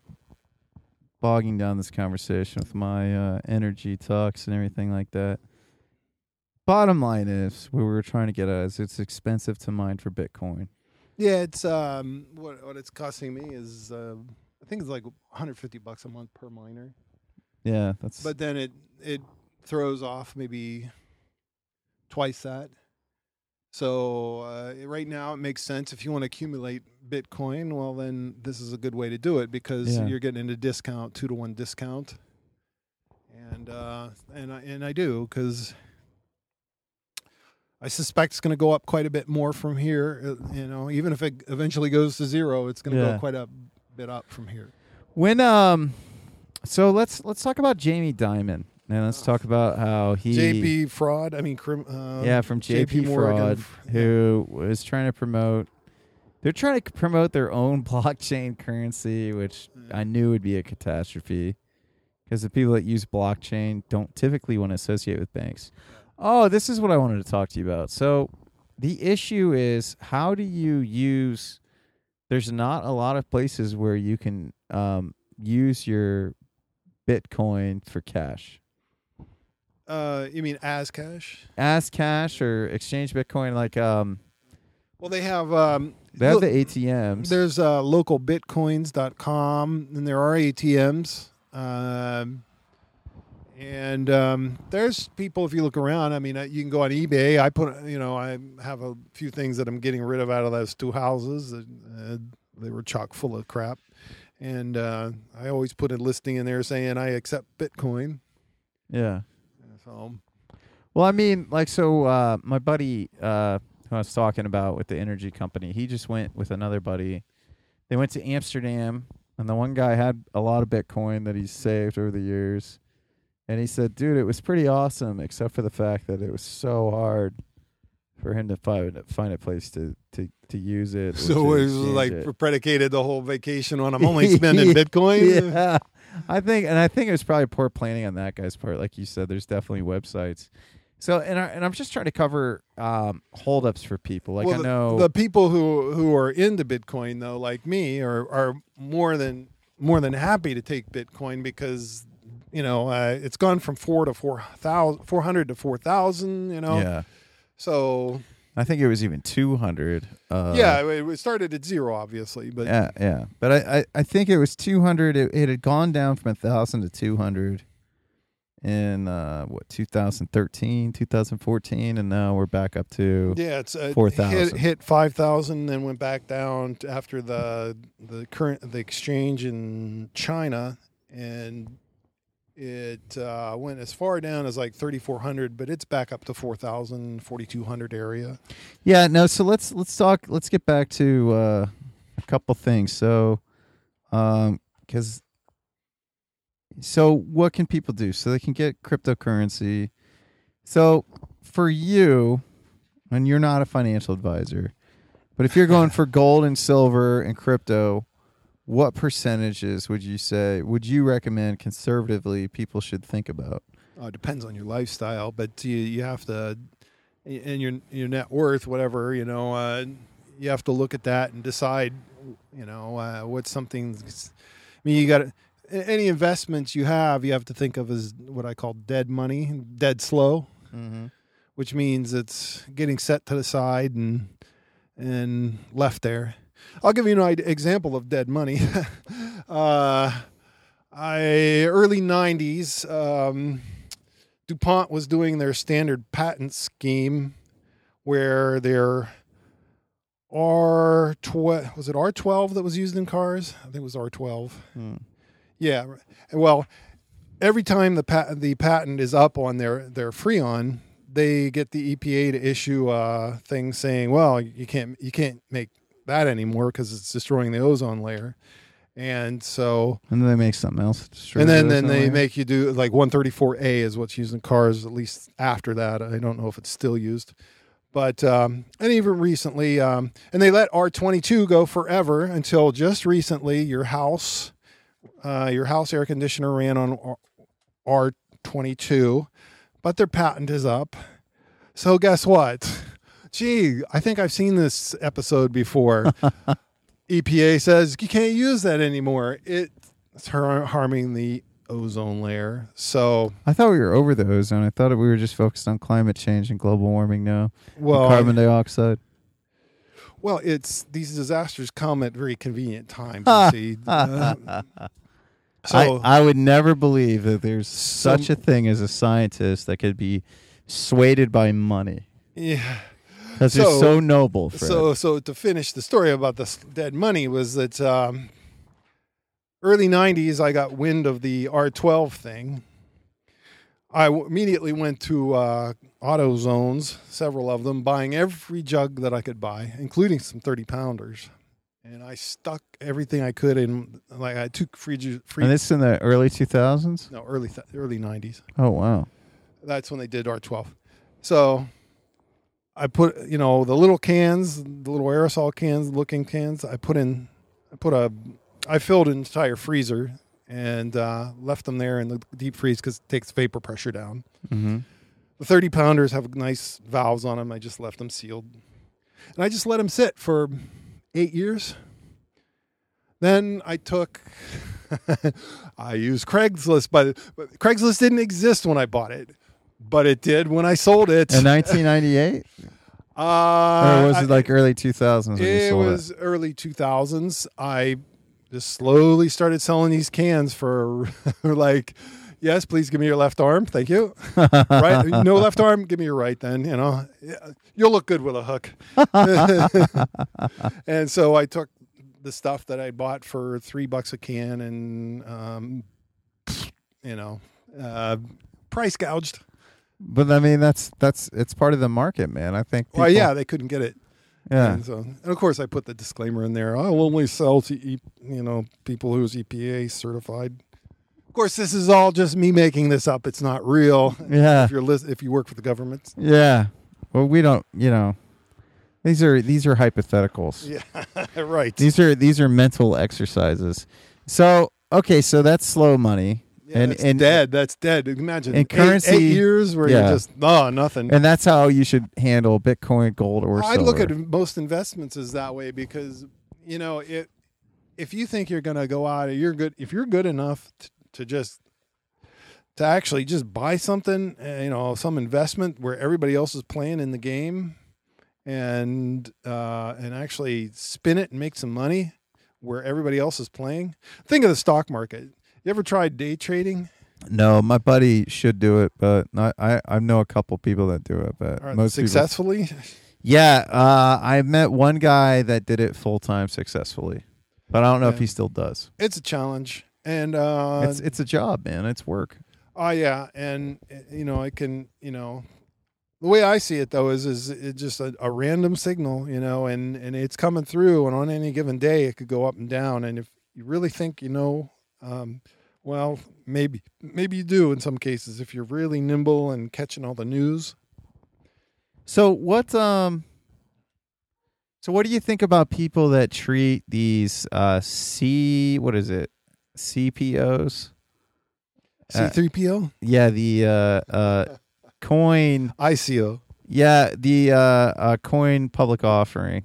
bogging down this conversation with my uh, energy talks and everything like that. Bottom line is, what we were trying to get at is it's expensive to mine for Bitcoin.
Yeah, it's um what what it's costing me is uh, I think it's like 150 bucks a month per miner.
Yeah, that's
But then it it throws off maybe twice that. So uh, right now it makes sense if you want to accumulate Bitcoin. Well, then this is a good way to do it because
Yeah.
you're getting a discount, two to one discount, and uh, and I, and I do because I suspect it's going to go up quite a bit more from here. Uh, you know, even if it eventually goes to zero, it's going to
Yeah.
go quite a bit up from here.
When um, so let's let's talk about Jamie Dimon and let's talk about how he
JP fraud. I mean, crim, uh,
yeah from JP, Fraud who was trying to promote. They're trying to promote their own <laughs> blockchain currency, which I knew would be a catastrophe because the people that use blockchain don't typically want to associate with banks. Oh, this is what I wanted to talk to you about. So, the issue is how do you use there's not a lot of places where you can um, use your Bitcoin for cash.
Uh, you mean as cash?
As cash or exchange Bitcoin like um
Well, they have. Um,
they have
look,
the ATMs.
There's uh, localbitcoins.com, and there are ATMs. Um, and um, there's people. If you look around, I mean, uh, you can go on eBay. I put, you know, I have a few things that I'm getting rid of out of those two houses. Uh, they were chock full of crap, and uh, I always put a listing in there saying I accept Bitcoin.
yeah.
So
Well, I mean, like, so uh, my buddy uh, who I was talking about with the energy company, he just went with another buddy. They went to Amsterdam, and the one guy had a lot of Bitcoin that he's saved over the years. And he said, dude, it was pretty awesome, except for the fact that it was so hard for him to find find a place to to, to use it.
So it was like
it.
predicated the whole vacation on I'm only <laughs> spending Bitcoin. <laughs>
yeah. I think, and I think it was probably poor planning on that guy's part. Like you said, there's definitely websites. So, and I, and I'm just trying to cover um, holdups for people. Like
well,
I
the-
know,
the, people who who are into Bitcoin though, like me, are are more than more than happy to take Bitcoin because you know uh, it's gone from four to four thousand, four hundred to four thousand. You know,
yeah,
so
I think it was even 200. Uh,
yeah, it, started at zero, obviously, but
yeah, yeah. But I, I, I think it was 200. It, it had gone down from a thousand to 200 in uh, what 2013, 2014, and now we're back up to
yeah, it's uh,
4,000.
hit, hit five thousand, then went back down after the the current the exchange in China, and it uh, went as far down as like thirty four hundred, but it's back up to 4,000, 4,200 area.
Yeah, no. So let's let's talk. Let's get back to uh, a couple things. So, um, because so what can people do? So they can get cryptocurrency. So for you, and you're not a financial advisor, But if you're going for gold and silver and crypto, what percentages would you say would you recommend conservatively people should think about?
Uh, it depends on your lifestyle, but you you have to, and your your net worth, whatever you know, uh, you have to look at that and decide, you know, uh, what's something. I mean, you got any investments you have, you have to think of as what I call dead money, dead slow,
Mm-hmm.
which means it's getting set to the side and and left there. I'll give you an example of dead money. <laughs> uh, I early '90s, um, DuPont was doing their standard patent scheme, where their R twelve was it R twelve that was used in cars? I think it was R twelve.
Hmm.
Yeah. Well, every time the pat- the patent is up on their their Freon, they get the EPA to issue a thing saying, "Well, you can't you can't make that anymore because it's destroying the ozone layer." And so,
And then they make something else.
and then
the
then they
layer?
make you do like 134A is what's used in cars. At least after that, I don't know if it's still used. But um, and even recently, um, and they let R22 go forever until just recently. Your house, uh, your house air conditioner ran on R- R22, but their patent is up. So guess what? Gee, I think I've seen this episode before. <laughs> EPA says you can't use that anymore. It's har- harming the ozone layer. So,
I thought we were over the ozone. I thought we were just focused on climate change and global warming now.
well,
carbon dioxide.
Well, it's these disasters come at very convenient times. <laughs> See, <laughs> Uh, so
I, I would never believe that there's
Some-
such a thing as a scientist that could be swayed by money.
yeah.
They're
So-
so noble, Fred.
So, so to finish the story about this dead money was that um, early '90s, I got wind of the R12 thing. I w- immediately went to uh, auto zones, several of them, buying every jug that I could buy, including some 30 pounders. And I stuck everything I could in, like I took free, free
and this is in the early 2000s?
no, early, th- early 90s.
Oh, wow.
that's when they did R12. So I put, you know, the little cans, the little aerosol cans, looking cans. I put in, I put a, I filled an entire freezer and uh, left them there in the deep freeze because it takes vapor pressure down.
hmm
The 30 pounders have nice valves on them. I just left them sealed. And I just let them sit for eight years. Then I took, <laughs> I used Craigslist, but Craigslist didn't exist when I bought it, but it did when I sold it.
In 1998? <laughs>
uh,
or was it like early 2000s when you
it was early 2000s. I just slowly started selling these cans for <laughs> like, yes, please give me your left arm. Thank you. <laughs> right? No left arm. Give me your right then. You know, you'll look good with a hook. and so I took the stuff that I bought for three bucks a can and, um, you know, uh, price gouged.
But I mean, that's that's it's part of the market, man. I think.
well, yeah, they couldn't get it.
yeah.
And so, and of course, I put the disclaimer in there. I will only sell to e- you know people who's EPA certified. Of course, this is all just me making this up. It's not real.
Yeah.
If you're lis- if you work for the government.
Yeah. Well, we don't. You know, these are these are hypotheticals.
Yeah, <laughs> right.
These are these are mental exercises. So okay, so that's slow money,
Yeah,
and
that's
and
dead. That's dead. Imagine
and
eight-
currency-
eight, years where
yeah.
you're just oh nothing.
and that's how you should handle Bitcoin, gold, or
I look at most investments as that way because you know it. If you think you're going to go out, you're good. If you're good enough to, to just to actually just buy something, uh, you know, some investment where everybody else is playing in the game, and uh, and actually spin it and make some money where everybody else is playing. Think of the stock market. You ever tried day trading?
No, my buddy should do it, but not, I I know a couple people that do it, but most people.
successfully?
Yeah, uh, I met one guy that did it full time successfully, but I don't know if he still does.
It's a challenge, and uh,
it's it's a job, man. It's work.
Oh yeah, and you know I can you know the way I see it though is is it's just a, a random signal, you know, and and it's coming through, and on any given day it could go up and down, and if you really think you know, um, well maybe maybe you do in some cases if you're really nimble and catching all the news.
So what um So, what do you think about people that treat these uh, C? What is it? CPOs? Uh,
C3PO,
Yeah, the uh, uh, coin. <laughs>
ICO,
Yeah, the uh, uh, coin public offering.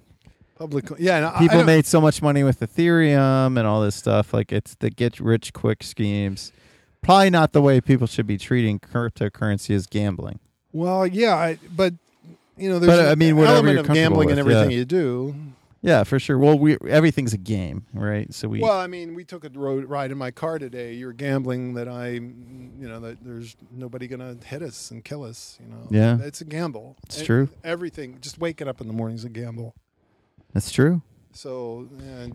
Public. Yeah, and
People made so much money with Ethereum and all this stuff. Like it's the get rich quick schemes. Probably not the way people should be treating cryptocurrency as gambling.
Well, yeah, I, but you know, there's
But, I
an
mean, whatever
element
you're
of gambling in
with,
everything
yeah.
you do.
Yeah, for sure. Well, we everything's a game, right? So we
Well, I mean, we took a road ride in my car today. You're gambling that I, you know, that there's nobody gonna hit us and kill us. You know,
Yeah.
it's a gamble.
It's
E-
true.
Everything, just waking up in the morning is a gamble.
That's true.
So,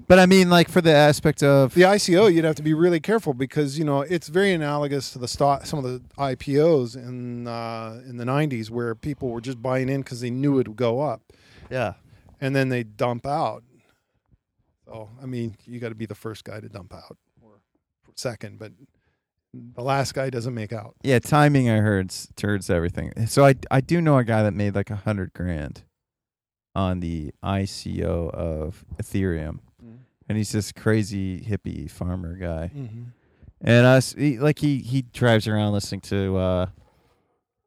But I mean, like for the aspect of
the ICO, you'd have to be really careful because you know it's very analogous to the stock, some of the IPOs in uh, in the '90s where people were just buying in because they knew it would go up.
yeah,
and then they dump out. So I mean, you got to be the first guy to dump out, or second, but the last guy doesn't make out.
yeah, timing I heard s- turns everything. So I I do know a guy that made like a hundred grand on the ICO of Ethereum, and he's this crazy hippie farmer guy.
Mm-hmm.
And us, he, like he he drives around listening to uh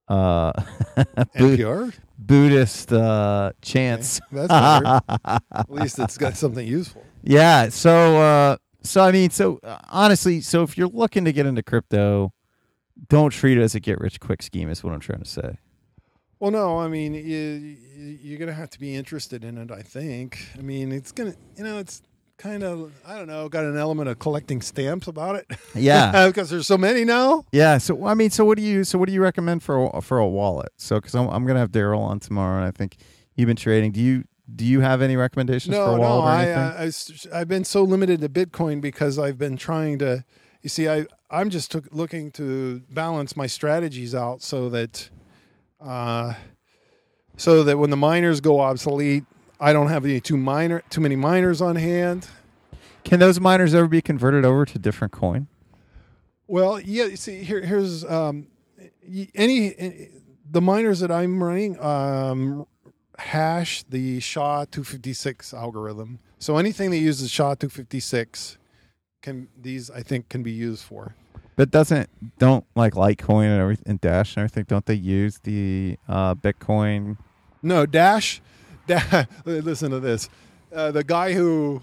uh <laughs>
NPR.
Buddhist uh chants.
That's better. <laughs> At least it's got something useful.
yeah. So uh so I mean so uh, honestly, so if you're looking to get into crypto, don't treat it as a get rich quick scheme. Is what I'm trying to say.
Well, no, I mean, you, you- you're gonna have to be interested in it. I think. I mean, it's gonna, you know, it's kind of, I don't know, got an element of collecting stamps about it.
Yeah. <laughs>
because there's so many now.
Yeah. So I mean, so what do you so what do you recommend for a, for a wallet? So because I'm I'm gonna have Daryl on tomorrow, and I think you've been trading. Do you do you have any recommendations for
No,
a
no,
wallet or
I,
anything?
Uh, I, I've been so limited to Bitcoin because I've been trying to. You see, I I'm just took, looking to balance my strategies out so that, uh, so that when the miners go obsolete, I don't have any too minor too many miners on hand.
Can those miners ever be converted over to different coin?
Well, yeah. You see, here here's um, any, any the miners that I'm running um, hash the SHA 256 algorithm. So anything that uses SHA 256 can these I think can be used for.
But doesn't don't like Litecoin and everything and Dash and everything? Don't they use the uh, Bitcoin?
No, Dash. Da- <laughs> listen to this. Uh, the guy who,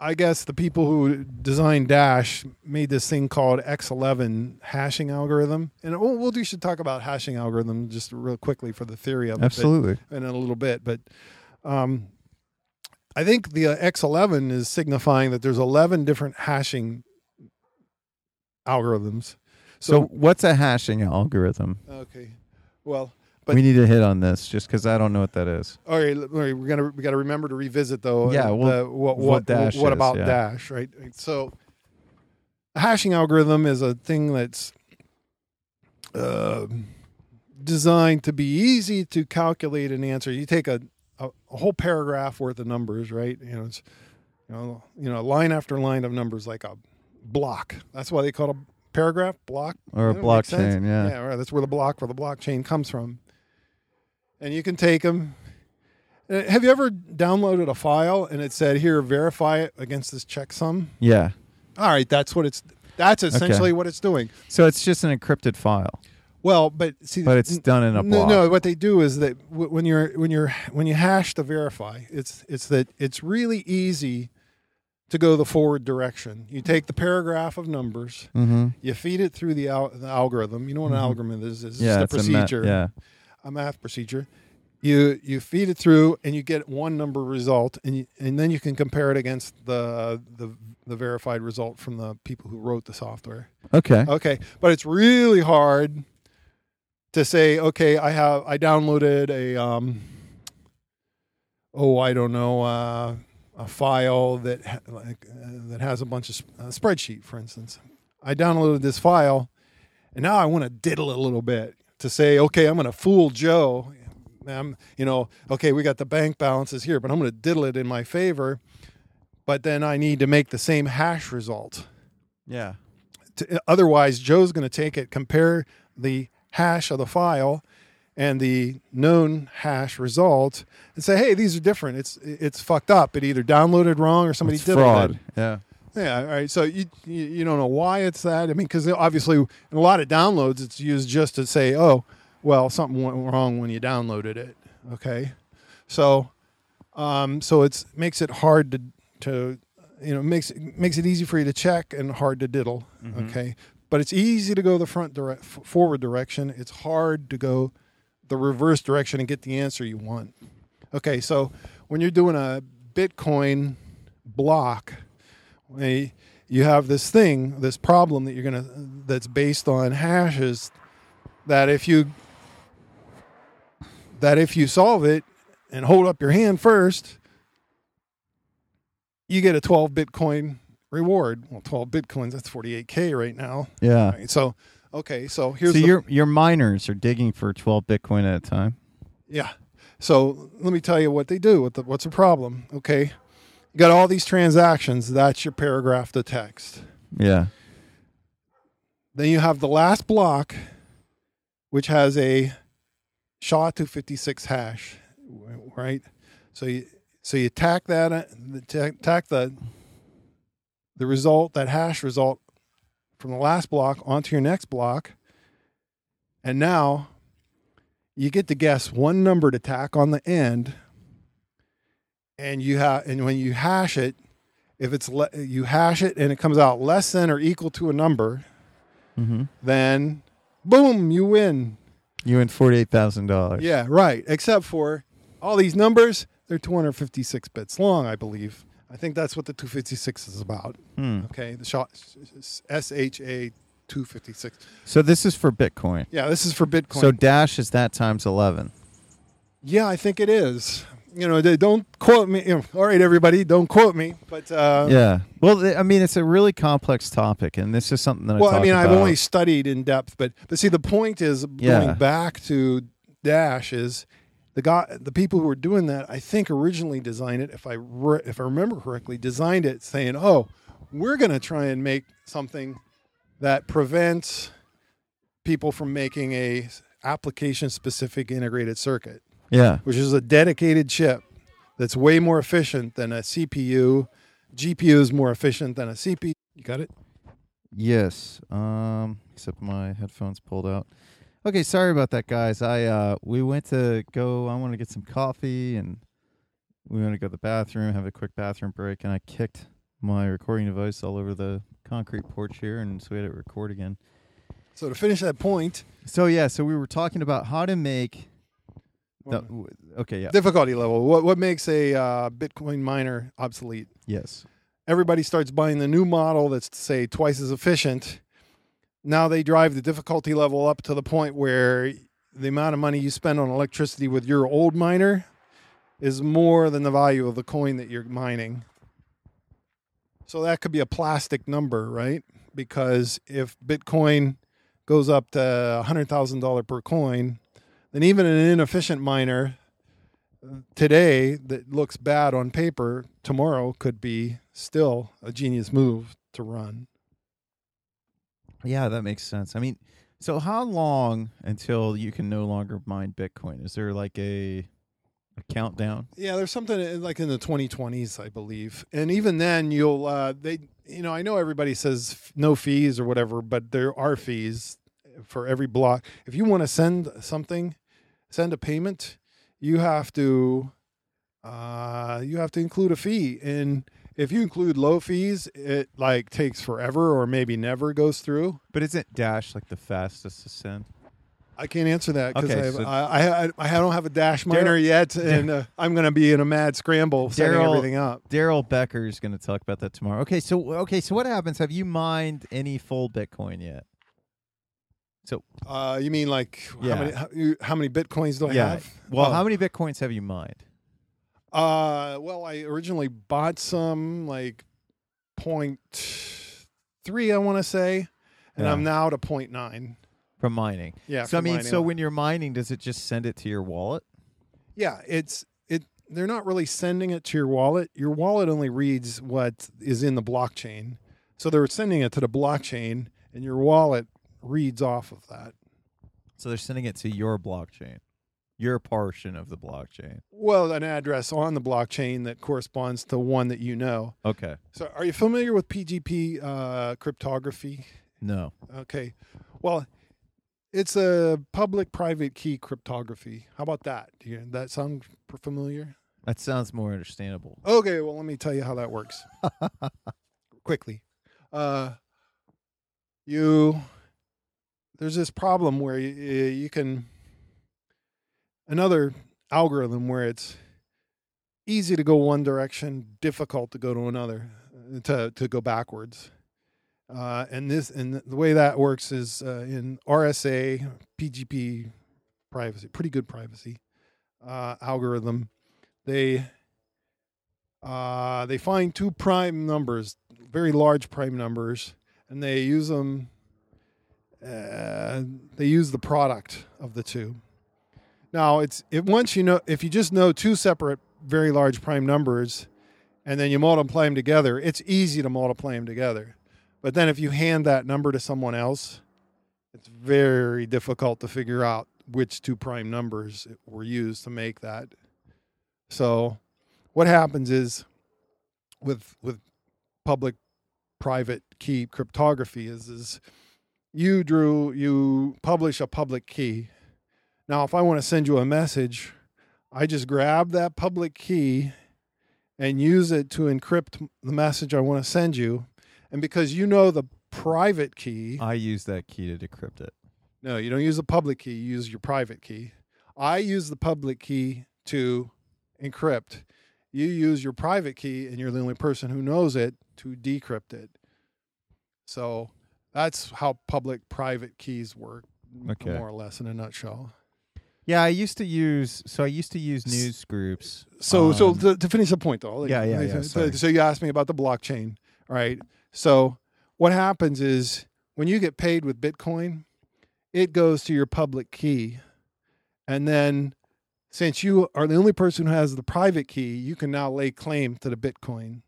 I guess, the people who designed Dash made this thing called X11 hashing algorithm, and we'll, we'll do should talk about hashing algorithm just real quickly for the theory of it.
Absolutely.
in a little bit, but um, I think the uh, X11 is signifying that there's 11 different hashing algorithms.
So,
So,
what's a hashing algorithm?
okay, well, But-
we need to hit on this just because I don't know what that is.
all right, all right, we're gonna we got to remember to revisit though.
Yeah,
uh,
well,
the, what
what
what
Dash
what
is,
about
yeah.
Dash, right? So, a hashing algorithm is a thing that's uh, designed to be easy to calculate an answer. You take a, a, a whole paragraph worth of numbers, right? You know, it's you know, you know, line after line of numbers like a block. That's why they call it a paragraph block
Or a blockchain, yeah.
Yeah, right. That's where the block for the blockchain comes from. And you can take them. Uh, have you ever downloaded a file and it said, "Here, verify it against this checksum"?
Yeah.
All right, that's what it's. That's essentially what it's doing.
So it's just an encrypted file,
Well, but see,
but it's done in a
no,
block.
no, what they do is that when you're when you're when you hash to verify, it's it's that it's really easy to go the forward direction. You take the paragraph of numbers,
Mm-hmm.
you feed it through the, al- the algorithm. You know what an
Mhm.
algorithm is? It's
Yeah,
just a
it's a ma-
procedure,
yeah.
a math procedure. You you feed it through, and you get one number result, and you, and then you can compare it against the the the verified result from the people who wrote the software.
Okay.
Okay, but it's really hard to say. Okay, I have I downloaded a um, oh I don't know uh, a file that like uh, that has a bunch of uh, spreadsheet, for instance. I downloaded this file, and now I want to diddle it a little bit to say, okay, I'm going to fool Joe. I'm, you know, okay, we got the bank balances here, but I'm going to diddle it in my favor. But then I need to make the same hash result
Yeah.
to, otherwise joe's going to take it compare the hash of the file and the known hash result and say, "Hey, these are different. It's it's fucked up. It either downloaded wrong or somebody
It's
did
fraud. Yeah.
Yeah, all right. So you, you don't know why it's that. I mean, because obviously in a lot of downloads, it's used just to say, "Oh, well, something went wrong when you downloaded it." Okay, so um, so it's makes it hard to to you know makes makes it easy for you to check and hard to diddle. Okay, but it's easy to go the front direct forward direction. It's hard to go the reverse direction and get the answer you want. Okay, so when you're doing a Bitcoin block, eh, you have this thing, this problem that you're gonna that's based on hashes that if you that if you solve it and hold up your hand first, you get a 12 Bitcoin reward. Well, 12 Bitcoins, that's 48K right now.
Yeah.
Right, so, okay, so here's
so
the,
your your miners are digging for 12 Bitcoin at a time.
Yeah. So let me tell you what they do. What the, what's the problem? Okay. You got all these transactions. That's your paragraph to text.
Yeah.
Then you have the last block, which has a SHA 256 hash, right? So you so you tack that uh, the tack the the result that hash result from the last block onto your next block, and now you get to guess one number to tack on the end, and you have and when you hash it, if it's le- you hash it and it comes out less than or equal to a number,
Mm-hmm.
then boom, you win.
You win forty-eight thousand dollars.
Yeah, right. Except for all these numbers, they're 256 bits long, I believe. I think that's what the 256 is about.
Hmm.
Okay, the shot SHA 256.
So this is for Bitcoin.
Yeah, this is for Bitcoin.
So Dash is that times eleven.
yeah, I think it is. You know, they don't quote me. You know, all right, everybody, don't quote me. But uh,
yeah. Well, I mean, it's a really complex topic, and this is something that
well, I
talk
mean, I've only studied in depth, but but see, the point is
Yeah.
going back to Dash is the guy, the people who were doing that. I think originally designed it, if I re- if I remember correctly, designed it saying, "Oh, we're going to try and make something that prevents people from making a application specific integrated circuit,
Yeah.
which is a dedicated chip that's way more efficient than a CPU. GPU is more efficient than a CPU. You got it."
Yes. Um. Except my headphones pulled out. Okay. Sorry about that, guys. I uh we went to go. I want to get some coffee, and we want to go to the bathroom, have a quick bathroom break, and I kicked my recording device all over the concrete porch here, and so we had to record again.
So to finish that point,
So yeah. So we were talking about how to make. The, okay. Yeah.
difficulty level. What what makes a uh, Bitcoin miner obsolete?
yes.
Everybody starts buying the new model that's say twice as efficient. Now they drive the difficulty level up to the point where the amount of money you spend on electricity with your old miner is more than the value of the coin that you're mining. So that could be a plastic number, right? Because if Bitcoin goes up to $100,000 per coin, then even an inefficient miner today that looks bad on paper tomorrow could be still a genius move to run.
Yeah, that makes sense. I mean, so how long until you can no longer mine Bitcoin? Is there like a a countdown?
Yeah, there's something in- like in the 2020s, I believe, and even then, you'll uh, they you know I know everybody says f- no fees or whatever, but there are fees for every block. If you want to send something, send a payment, you have to uh, you have to include a fee, and if you include low fees, it like takes forever or maybe never goes through.
But isn't Dash like the fastest to send?
I can't answer that because
Okay,
I,
so-
I, I I don't have a dash miner yet, and uh, I'm going to be in a mad scramble setting
Daryl-
everything up.
Daryl Becker is going to talk about that tomorrow. Okay, so okay, so what happens? Have you mined any full Bitcoin yet?
Uh, you mean like
Yeah.
how many how, how many bitcoins do I have?
Well,
Oh.
how many Bitcoins have you mined?
Uh, well, I originally bought some like point three, I want to say, and
Yeah.
I'm now to point nine.
From mining.
Yeah.
so I mean,
mining
so when you're mining, does it just send it to your wallet?
yeah, it's it. They're not really sending it to your wallet. Your wallet only reads what is in the blockchain. So they're sending it to the blockchain, and your wallet reads off of that.
So they're sending it to your blockchain. Your portion of the blockchain.
Well, an address on the blockchain that corresponds to one that you know.
Okay.
So, are you familiar with PGP uh, cryptography?
No.
Okay. Well, it's a public-private key cryptography. How about that? Do you, that sound familiar?
That sounds more understandable.
Okay. Well, let me tell you how that works <laughs> quickly. Uh, you there's this problem where you, you can another algorithm where it's easy to go one direction, difficult to go to another, uh, to to go backwards. Uh, and this and the way that works is uh, in RSA PGP privacy, pretty good privacy uh, algorithm. They uh, they find two prime numbers, very large prime numbers, and they use them. Uh, they use the product of the two. Now it's it once you know if you just know two separate very large prime numbers, and then you multiply them together, it's easy to multiply them together. But then if you hand that number to someone else, it's very difficult to figure out which two prime numbers were used to make that. So what happens is with with public private key cryptography is is you drew you publish a public key. Now if I want to send you a message, I just grab that public key and use it to encrypt the message I want to send you. And because you know the private key,
I use that key to decrypt it.
no, you don't use the public key, you use your private key. I use the public key to encrypt. You use your private key, and you're the only person who knows it to decrypt it. So that's how public private keys work,
Okay.
more or less, in a nutshell.
Yeah, I used to use so I used to use news groups.
So, so
um,
to, to finish the point, though.
Yeah, yeah, yeah,
So, so you asked me about the blockchain, right? So what happens is when you get paid with Bitcoin, it goes to your public key, and then since you are the only person who has the private key, you can now lay claim to the Bitcoin.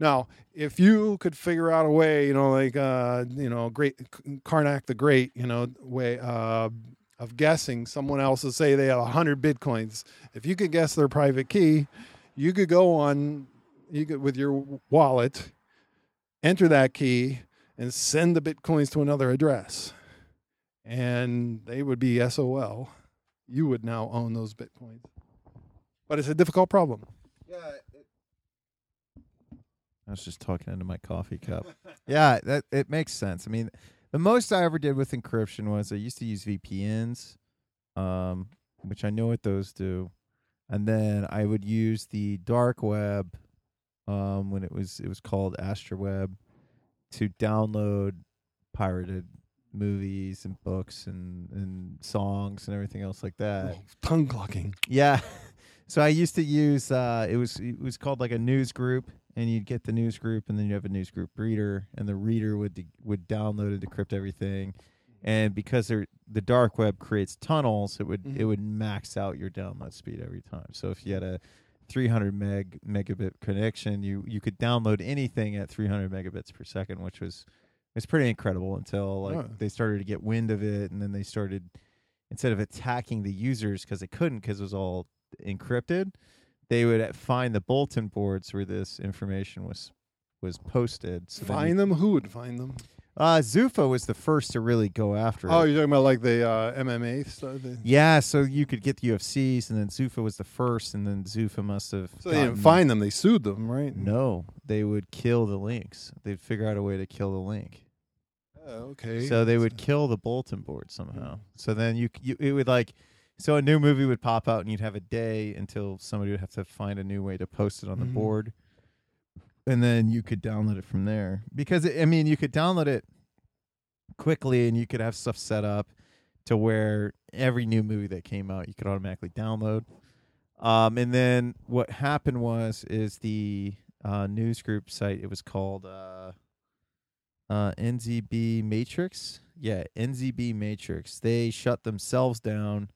Now, if you could figure out a way, you know, like uh, you know, great Carnac the Great, you know, way uh, of guessing someone else will say they have 100 bitcoins if you could guess their private key you could go on you could with your wallet enter that key and send the bitcoins to another address and they would be sol you would now own those bitcoins but it's a difficult problem
Yeah. I was just talking into my coffee cup. <laughs> yeah, that it makes sense. I mean, the most I ever did with encryption was I used to use VPNs, um, which I know what those do, and then I would use the dark web, um, when it was it was called AstroWeb, to download pirated movies and books and and songs and everything else like that.
tongue clucking
Yeah. <laughs> So I used to use uh it was it was called like a news group and you'd get the news group and then you have a news group reader and the reader would de- would download and decrypt everything. And because they're, the dark web creates tunnels, it would it
Mhm.
would max out your download speed every time. So if you had a 300 meg megabit connection, you you could download anything at 300 megabits per second, which was it's pretty incredible until like
Oh.
they started to get wind of it and then they started instead of attacking the users because they couldn't because it was all encrypted they would find the bulletin boards where this information was was posted. So
find them? Who would find them?
Uh zuffa was the first to really go after it.
oh
it.
you're talking about like the uh, mma stuff?
Yeah so you could get the ufcs and then zuffa was the first and then zuffa must have
so they didn't find them they sued them right?
No they would kill the links. They'd figure out a way to kill the link.
Oh, okay.
So they would kill the bulletin board somehow. So then you, you it would like so a new movie would pop out and you'd have a day until somebody would have to find a new way to post it on the
Mhm.
board. And then you could download it from there. Because it, I mean, you could download it quickly and you could have stuff set up to where every new movie that came out you could automatically download. Um, and then what happened was is the uh, news group site it was called uh, uh, NZB Matrix. Yeah, NZB Matrix. They shut themselves down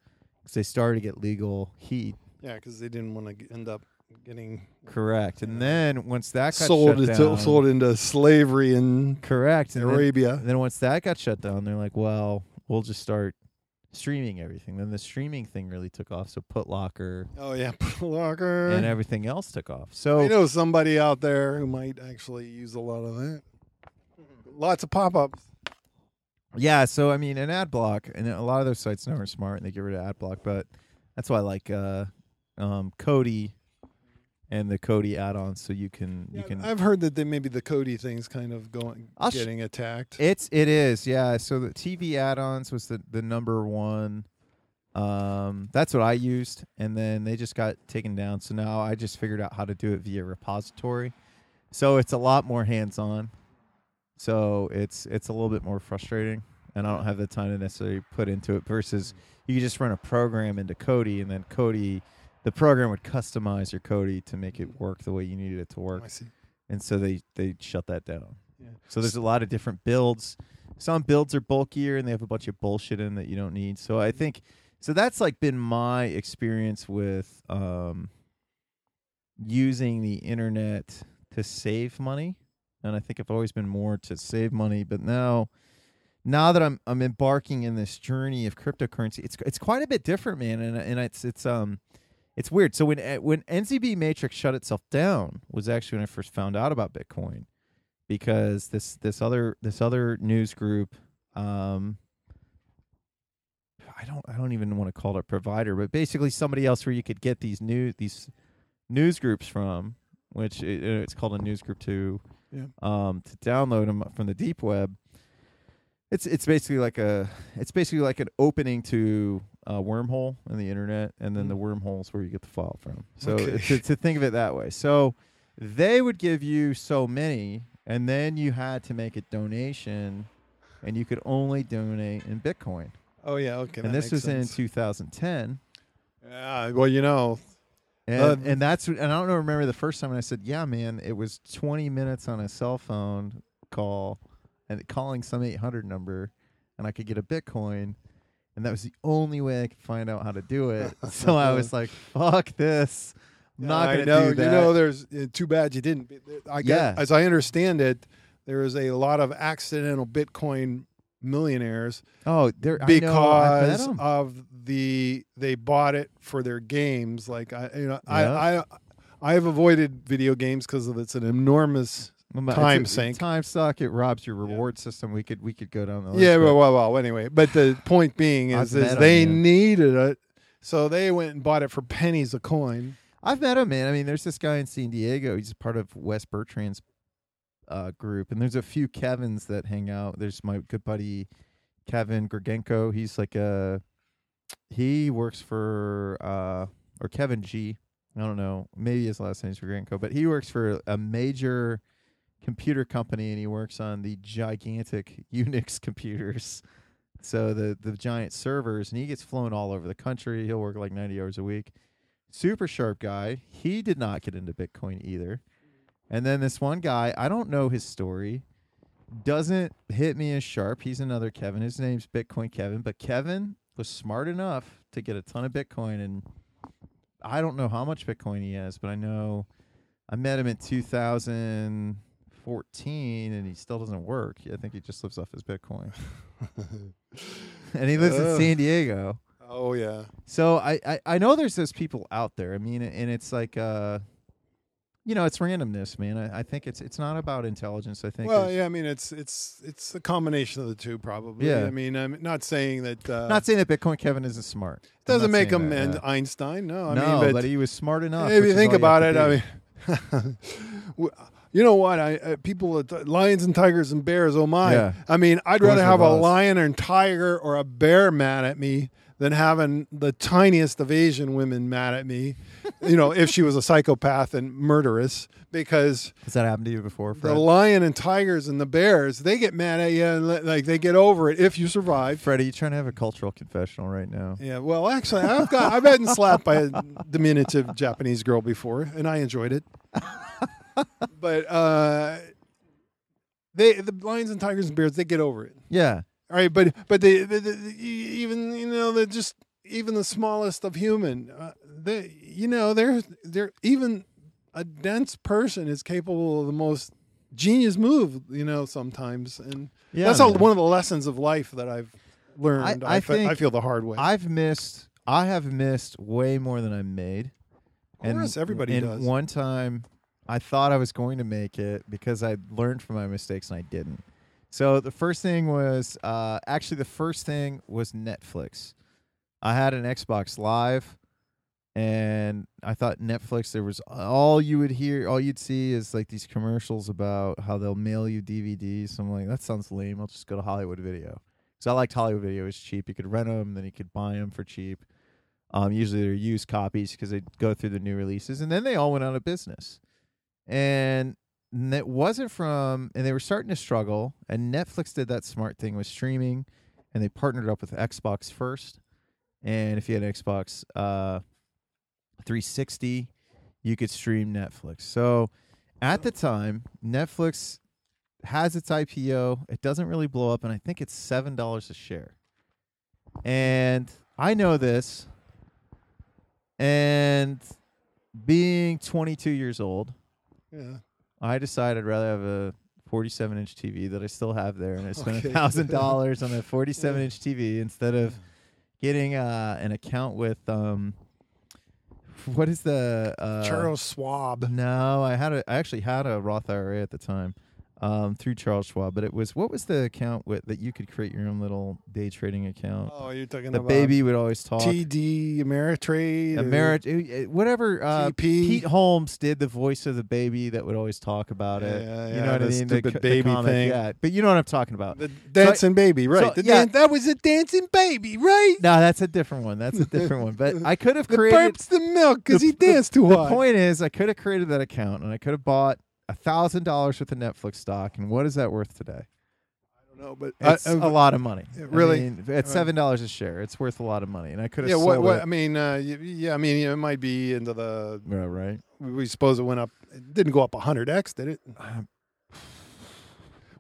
because they started to get legal heat.
yeah because they didn't want to end up getting
Correct. And then once that got
sold
shut
into
down,
sold into slavery in
correct. And
Arabia.
and then once that got shut down, they're like, well, we'll just start streaming everything. Then the streaming thing really took off. So Putlocker
Oh yeah, <laughs> Locker.
and everything else took off. So I
know somebody out there who might actually use a lot of that. Lots of pop-ups.
Yeah, so I mean, an ad block, and a lot of those sites now are smart and they get rid of ad block. But that's why I like uh, um, Kodi and the Kodi add-ons, so you can you can
I've heard that they, maybe the Kodi thing's kind of going
I'll sh-
getting attacked.
It's it is yeah. So the TV add-ons was the the number one. Um, that's what I used, and then they just got taken down. So now I just figured out how to do it via repository. So it's a lot more hands-on. So it's it's a little bit more frustrating, and I don't have the time to necessarily put into it. Versus mm. you could just run a program into Kodi, and then Kodi, the program would customize your Kodi to make it mm. work the way you needed it to oh, work
I see.
and so they they shut that down.
Yeah.
So there's a lot of different builds. Some builds are bulkier and they have a bunch of bullshit in that you don't need. So I mm. think so that's like been my experience with um using the internet to save money. And I think I've always been more to save money, but now now that I'm I'm embarking in this journey of cryptocurrency, it's it's quite a bit different, man. And and it's it's um it's weird. So when when NZB Matrix shut itself down was actually when I first found out about Bitcoin, because this this other this other news group, um, I don't I don't even want to call it a provider, but basically somebody else where you could get these news these news groups from, which it, it's called a news group to,
Yeah.
um, to download them from the deep web. It's it's basically like a it's basically like an opening to a wormhole in the internet, and then the wormhole is where you get the file from. So
Okay.
to, to think of it that way, so they would give you so many, and then you had to make a donation, and you could only donate in Bitcoin.
Oh yeah, okay.
and this was in 2010.
Yeah, well, you know,
And,
Uh,
and that's and I don't know, remember the first time when I said, "Yeah, man, it was 20 minutes on a cell phone call and calling some 800 number, and I could get a Bitcoin, and that was the only way I could find out how to do it." <laughs> so I was like, "Fuck this! I'm not
I
gonna
know,
do that."
You know, there's uh, too bad you didn't. I
Yeah.
guess, as I understand it, there is a lot of accidental Bitcoin millionaires
oh, there I know, I've met
because
'em.
of the they bought it for their games. Like I, you know,
Yeah.
I, I, I have avoided video games because of it's an enormous.
Well,
time
it's a-
sink.
Time suck. It robs your reward system. We could we could go down the list.
Yeah, well, well, well. Anyway, but the point being is, is they
yeah.
needed it, so they went and bought it for pennies a coin.
I've met him, man. I mean, there's this guy in San Diego. He's part of Wes Bertrand's uh, group, and there's a few Kevins that hang out. There's my good buddy Kevin Gorgenko. He's like a he works for uh, or Kevin G. I don't know. Maybe his last name's Gorgenko, but he works for a major computer company, and he works on the gigantic <laughs> Unix computers. So the the giant servers, and he gets flown all over the country. He'll work like 90 hours a week super sharp guy. He did not get into Bitcoin either. And then this one guy, I don't know his story, doesn't hit me as sharp. He's another Kevin. His name's Bitcoin Kevin, but Kevin was smart enough to get a ton of Bitcoin and I don't know how much Bitcoin he has, but I know I met him in 2014 and he still doesn't work. I think he just lives off his Bitcoin. <laughs> and he lives in San Diego.
Oh yeah,
So I, I I know there's those people out there. I mean, and it's like uh, you know, it's randomness, man. I, I think it's it's not about intelligence. I think.
Well, yeah, I mean it's it's it's a combination of the two, probably.
Yeah.
I mean, I'm not saying that. Uh,
Not saying that Bitcoin Kevin isn't smart. I'm
doesn't make him
that.
Einstein. No, I
no,
mean, but,
but, he was smart enough.
if you think about
have
it, I mean, <laughs> you know what? I uh, people, uh, lions and tigers and bears. Oh my!
Yeah.
I mean, I'd rather have a lion and tiger or a bear mad at me than having the tiniest of Asian women mad at me. You know, if she was a psychopath and murderous, because
Has that happened to you before,
the lion and tigers and the bears, they get mad at you and li- like they get over it if you survive.
Fred, are you trying to have a cultural confessional right now?
Yeah, well, actually, I've got I've been slapped by a diminutive Japanese girl before, and I enjoyed it. <laughs> but uh, they the lions and tigers and bears they get over it.
Yeah.
All right, but but they, they, they- even you know they're just even the smallest of human. Uh, they you know they're they're even a dense person is capable of the most genius move. You know sometimes, and
Yeah.
that's all, one of the lessons of life that I've learned.
I
fe-
think
I feel the hard way.
I've missed. I have missed way more than I made.
Of course, everybody
and
does.
One time, I thought I was going to make it because I learned from my mistakes and I didn't. So the first thing was uh, actually the first thing was Netflix. I had an Xbox Live, and I thought Netflix. There was all you would hear, all you'd see is like these commercials about how they'll mail you DVDs. So I'm like, that sounds lame. I'll just go to Hollywood Video because I liked Hollywood Video. It was cheap. You could rent them, then you could buy them for cheap. Um, usually they're used copies because they go through the new releases, and then they all went out of business. And it wasn't from, and they were starting to struggle. And Netflix did that smart thing with streaming, and they partnered up with Xbox first. And if you had an Xbox uh, 360, you could stream Netflix. So at the time, Netflix has its IPO. It doesn't really blow up, and I think it's seven dollars a share. And I know this and being 22 years old,
yeah.
I decided I'd rather have a 47 inch TV that I still have there, and I spent a thousand dollars on a <laughs> 47 inch TV instead of getting uh, an account with um, <laughs> what is the uh,
Charles Schwab.
No, I had a. I actually had a Roth IRA at the time. Um, through Charles Schwab, but it was what was the account with that you could create your own little day trading account?
Oh, you're talking about
the
about
baby would always talk.
TD Ameritrade.
Ameritrade, uh, whatever. Uh. Pete Holmes did the voice of the baby that would always talk about it.
Yeah,
you
yeah,
know what I
the
mean?
stupid
co-
baby
comic,
thing.
Yeah, but you know what I'm talking about.
The dancing baby, right?
so,
the
yeah.
dan- that was a dancing baby, right?
no, that's a different one. That's a different one. But I could have <laughs> created.
The burps the milk because he danced too
the point is, I could have created that account and I could have bought thousand dollars worth of Netflix stock. And what is that worth today?
I don't know, but
It's
I- I-
a lot of money.
Yeah,
I
really?
mean, at
Uh,
seven dollars a share, it's worth a lot of money. And I could have
Yeah,
sold
what, what
it.
I mean, uh, yeah, I mean, it might be into the.
Yeah, right.
We suppose it went up. It didn't go up hundred x, did it?
Um, <sighs>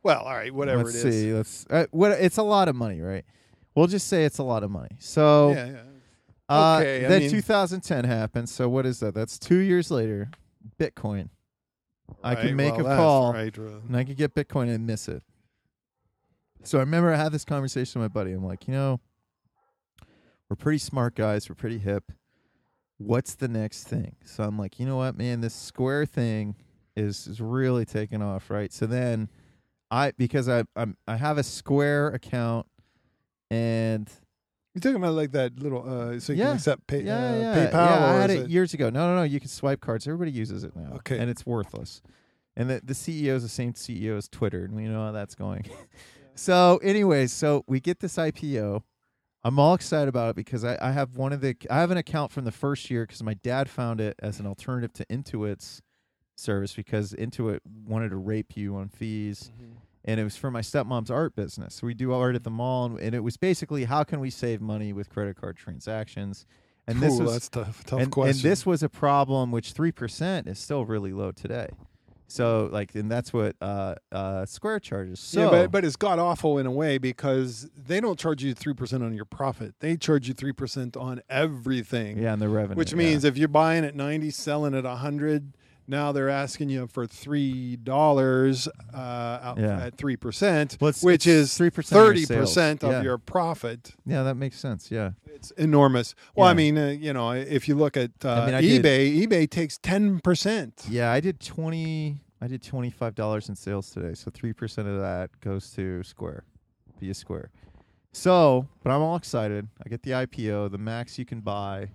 Well, all right, whatever
Let's
it is.
see. Let's. Uh, what? It's a lot of money, right? We'll just say it's a lot of money. So.
Yeah, yeah.
Uh,
Okay,
then
mean-
2010 happened. So what is that? That's two years later. Bitcoin. I
Right,
can make
well,
a call
Right,
and I could get Bitcoin and miss it. So I remember I had this conversation with my buddy. I'm like, you know, we're pretty smart guys. We're pretty hip. What's the next thing? So I'm like, you know what, man, this Square thing is is really taking off, right? So then I because I I'm I have a Square account and
You're talking about like that little, uh, so you
Yeah.
can accept pay,
yeah,
uh,
yeah,
PayPal.
yeah. I had
is
it, years ago. No, no, no. You can swipe cards. Everybody uses it now.
Okay.
and it's worthless. And the the CEO is the same CEO as Twitter, and we know how that's going. <laughs> <laughs> so, anyways, so we get this IPO. I'm all excited about it because I, I have one of the I have an account from the first year because my dad found it as an alternative to Intuit's service because Intuit wanted to rape you on fees and it was for my stepmom's art business. So we do art at the mall, and, and it was basically how can we save money with credit card transactions. And this
Ooh,
was
tough. Tough
and,
question.
and this was a problem which three percent is still really low today. So like, and that's what uh, uh, Square charges. So
yeah, but, but it's god awful in a way because they don't charge you three percent on your profit. They charge you three percent on everything.
yeah, and the revenue,
Which
yeah.
means if you're buying at ninety, selling at hundred, now they're asking you for three dollars uh,
Yeah.
at three percent,
Well,
which is
3%
thirty percent of
Yeah.
your profit.
yeah, that makes sense. Yeah,
It's enormous. Well, I mean, uh, you know, if you look at uh,
mean, I did-
eBay, eBay takes ten percent.
yeah. I did twenty. I did twenty five dollars in sales today. So three percent of that goes to Square, via Square. So, but I'm all excited. I get the IPO. The max you can buy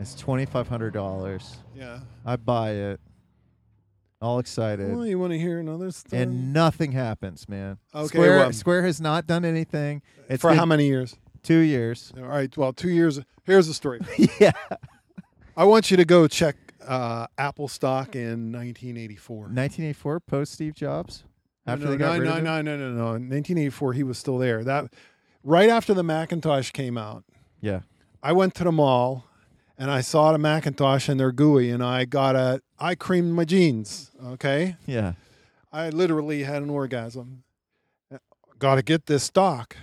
is twenty five hundred dollars.
Yeah.
I buy it. All excited.
Well, you want to hear another story?
and nothing happens, man.
Okay,
Square,
well-
Square has not done anything. It's
for how many years?
Two years.
All right. Well, two years. Here's the story. <laughs>
yeah.
I want you to go check uh, Apple stock in 1984.
1984, post Steve Jobs. After
no,
they got
no,
rid
no,
of him?
no, no, no, no. In 1984, he was still there. That right after the Macintosh came out,
Yeah.
I went to the mall and I saw the Macintosh and their GUI, and I got a. I creamed my jeans. Okay,
Yeah.
I literally had an orgasm. Got to get this stock,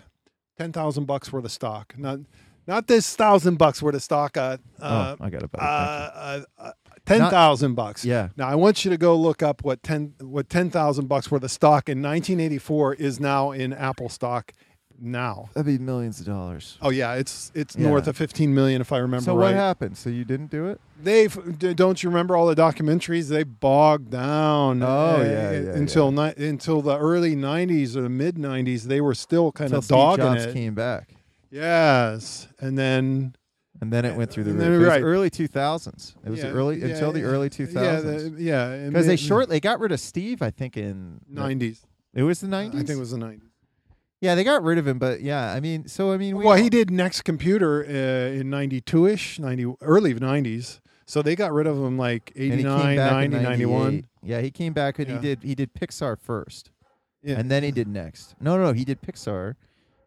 ten thousand bucks worth of stock. Not, not this thousand bucks worth of stock. Uh, uh,
oh, I got it.
uh,
better.
uh, uh, ten thousand bucks.
yeah.
Now I want you to go look up what ten what ten thousand bucks worth of stock in 1984 is now in Apple stock now.
That'd be millions of dollars.
Oh yeah, it's it's
Yeah.
north of 15 million if I remember
So
right.
what happened? So you didn't do it?
They've d- don't you remember all the documentaries? They bogged down.
Oh,
uh,
yeah, yeah,
until ni- until the early 90s or the mid 90s, they were still kind
Until
of
Steve
dogging
Jobs
it.
came back,
Yes, and then
and then it went through the
And
roof.
then-
It was
right.
early 2000s. It was
yeah,
early
yeah,
until the early
Yeah,
2000s.
the, yeah,
Because they short they got rid of Steve, I think in
90s.
It was the 90s.
I think it was the 90s.
Yeah, they got rid of him, but yeah, I mean, so I mean, we
Well, he did Next Computer uh, in 92ish, 90 early 90s. So they got rid of him like
and he
89,
came back
90,
in
91.
98. Yeah, he came back and
Yeah.
he did he did Pixar first,
Yeah.
and then he did Next. No, no, no, he did Pixar,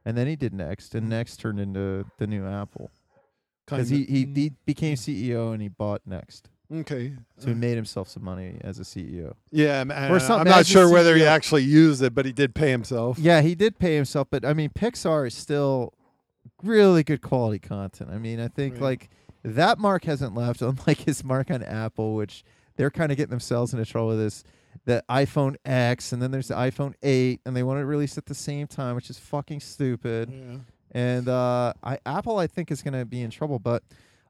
and then he did Next, and Next turned into the new Apple because he, he he became CEO and he bought Next,
Okay.
so he made himself some money as a CEO.
Yeah, man,
Or
I'm not sure whether he actually used it, but he did pay himself.
Yeah, he did pay himself, but I mean, Pixar is still really good quality content. I mean, I think
Right.
like that mark hasn't left, <laughs> unlike his mark on Apple, which they're kind of getting themselves into trouble with this. The iPhone X, and then there's the iPhone 8, and they want to release at the same time, which is fucking stupid.
Yeah.
And uh, I, Apple, I think, is going to be in trouble. But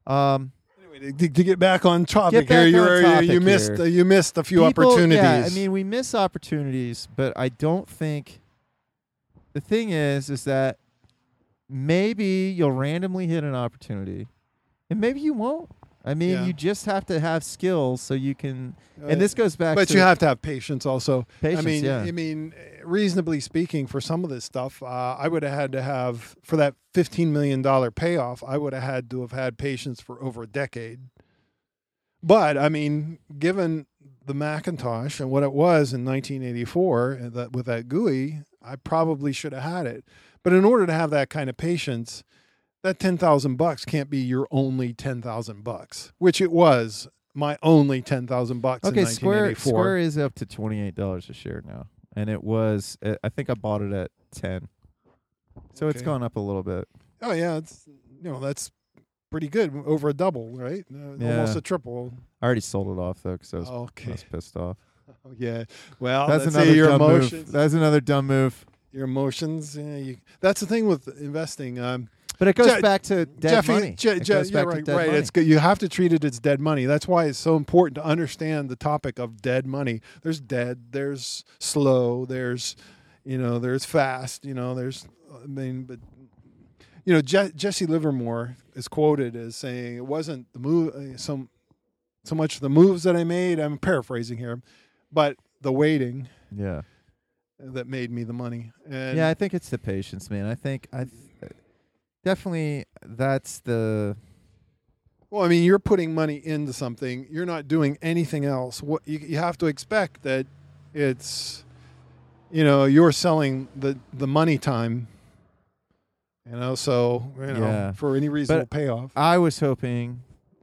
um,
to, to get back on topic
back
here, you
on topic
you missed
here.
uh, you missed a few
people-
opportunities.
Yeah, I mean, we miss opportunities, but I don't think. The thing is, is that maybe you'll randomly hit an opportunity, and maybe you won't. I mean,
Yeah.
you just have to have skills so you can.
Uh,
and this goes back.
but you have to have patience also.
patience.
I mean,
yeah.
I mean, reasonably speaking, for some of this stuff, uh, I would have had to have for that fifteen million dollar payoff. I would have had to have had patience for over a decade. But I mean, given the Macintosh and what it was in 1984, that with that GUI, I probably should have had it. But in order to have that kind of patience, that ten thousand bucks can't be your only ten thousand bucks, which it was my only ten thousand bucks.
okay,
in
Square
1984.
Square is up to twenty eight dollars a share now, and it was. uh, I think I bought it at ten, so it's gone up a little bit.
Oh yeah, it's you know that's pretty good, over a double, right? Uh,
Yeah.
Almost a triple.
I already sold it off though because I was, I
Okay.
was pissed off. <laughs>
Oh, yeah. Well,
That's another
your
dumb
emotions.
move. That's another dumb move.
your emotions. Yeah, you, that's the thing with investing. Um,
But it goes
Je-
back to dead
Jeffy,
money.
Je- Je- yeah, right, right.
money.
It's good. You have to treat it as dead money. That's why it's so important to understand the topic of dead money. There's dead. There's slow. There's, you know, there's fast. You know, there's. I mean, but you know, Je- Jesse Livermore is quoted as saying it wasn't the move some, uh, so so much the moves that I made. I'm paraphrasing here, but the waiting
yeah.
that made me the money. And
yeah, I think it's the patience, man. I think I th- definitely that's the
Well, I mean, you're putting money into something. You're not doing anything else. What you, you have to expect that it's, you know, you're selling the the money time. You know, so you know,
Yeah.
for any reasonable
But
payoff.
I was hoping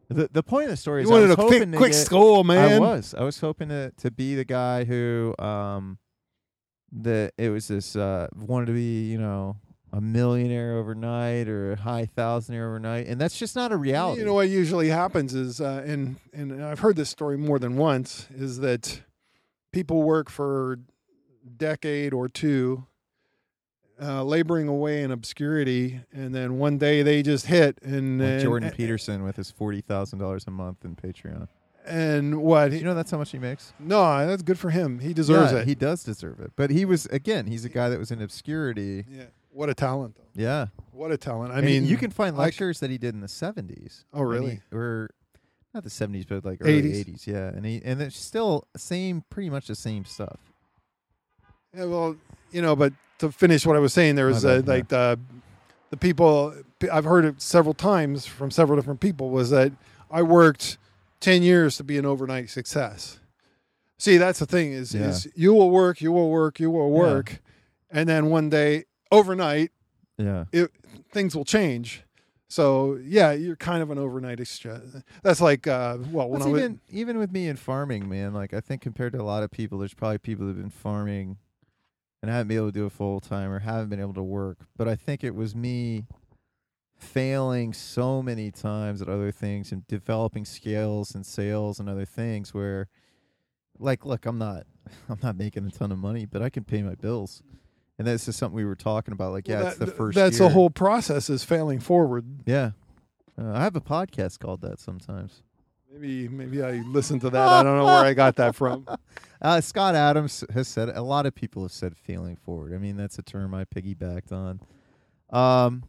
the the point of the story is
You
I was
a
hoping
quick,
to
quick
get,
score, man.
I was. I was hoping to to be the guy who um that it was this uh wanted to be, you know, a millionaire overnight or a high thousandaire overnight. And that's just not a reality.
You know what usually happens is, uh, and and I've heard this story more than once, is that people work for a decade or two, uh, laboring away in obscurity, and then one day they just hit, and
like
and-
Jordan Peterson with his forty thousand dollars a month in Patreon.
and what?
You know that's how much he makes?
no, that's good for him. He deserves
yeah,
it.
He does deserve it. But he was again, he's a guy that was in obscurity.
yeah, what a talent, though.
Yeah.
What a talent. I
And
mean,
you can find
like-
lectures that he did in the seventies.
Oh, really?
or not the seventies, but like early
80s.
eighties. Yeah, and he and it's still same, pretty much the same stuff.
Yeah, well, you know, but to finish what I was saying, there was
yeah.
like the the people I've heard it several times from several different people was that I worked ten years to be an overnight success. See, that's the thing is
Yeah.
is you will work, you will work, you will
Yeah.
work, and then one day overnight
Yeah,
it, things will change. So yeah, you're kind of an overnight success. That's like uh, well, when
That's
I was
even even with me in farming, man. Like I think compared to a lot of people, there's probably people that've been farming and haven't been able to do it full time or haven't been able to work. But I think it was me failing so many times at other things and developing skills and sales and other things where like look i'm not <laughs> i'm not making a ton of money but i can pay my bills And this is something we were talking about. Like, yeah,
Well,
it's the first.
That's
year.
the whole process is failing forward.
Yeah, uh, I have a podcast called that sometimes.
Maybe maybe I listened to that. I don't know where I got that from. <laughs>
Uh, Scott Adams has said a lot of people have said feeling forward. I mean, that's a term I piggybacked on. Um,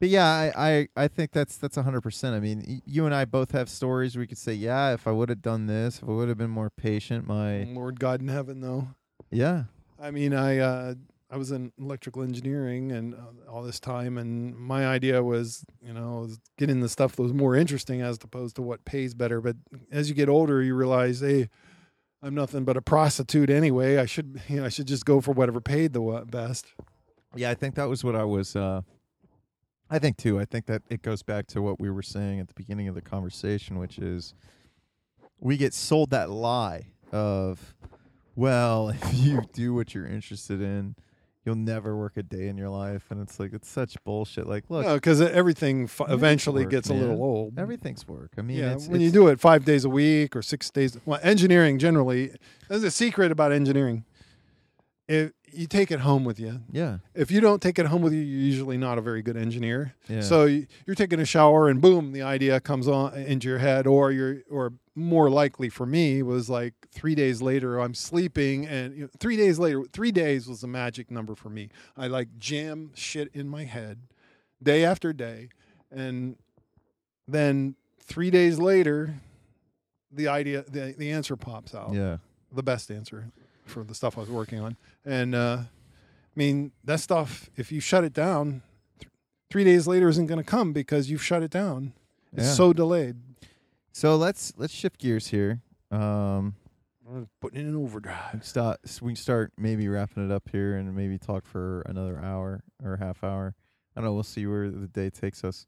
but yeah, I, I, I think that's that's hundred percent. I mean, y- you and I both have stories where we could say, yeah, if I would have done this, if I would have been more patient, my
Lord God in heaven, though.
yeah,
I mean, I uh, I was in electrical engineering and uh, all this time, and my idea was, you know, getting the stuff that was more interesting as opposed to what pays better. But as you get older, you realize, hey, I'm nothing but a prostitute anyway. I should, <laughs> you know, I should just go for whatever paid the best.
yeah. I think that was what I was. Uh, I think too. I think that it goes back to what we were saying at the beginning of the conversation, which is we get sold that lie of, well, <laughs> if you do what you're interested in, you'll never work a day in your life, and it's like it's such bullshit. Like, look,
because everything f- eventually
work,
gets a little old.
everything's work. I mean,
yeah,
it's,
when you do it five days a week or six days. Well, engineering generally, there's a secret about engineering. If you take it home with you,
yeah,
if you don't take it home with you, you're usually not a very good engineer.
yeah,
So you- you're taking a shower and boom, the idea comes on into your head, or you're, or more likely for me was like three days later, I'm sleeping, and you know, three days later, three days was the magic number for me. I like jam shit in my head, day after day, and then three days later, the idea, the the answer pops out
yeah,
the best answer for the stuff I was working on. And uh, I mean, that stuff, if you shut it down, th- three days later isn't going to come because you've shut it down. It's
Yeah.
so delayed.
So let's let's shift gears here. Um,
Putting it in overdrive.
We start we can start maybe wrapping it up here and maybe talk for another hour or half hour. I don't know. We'll see where the day takes us.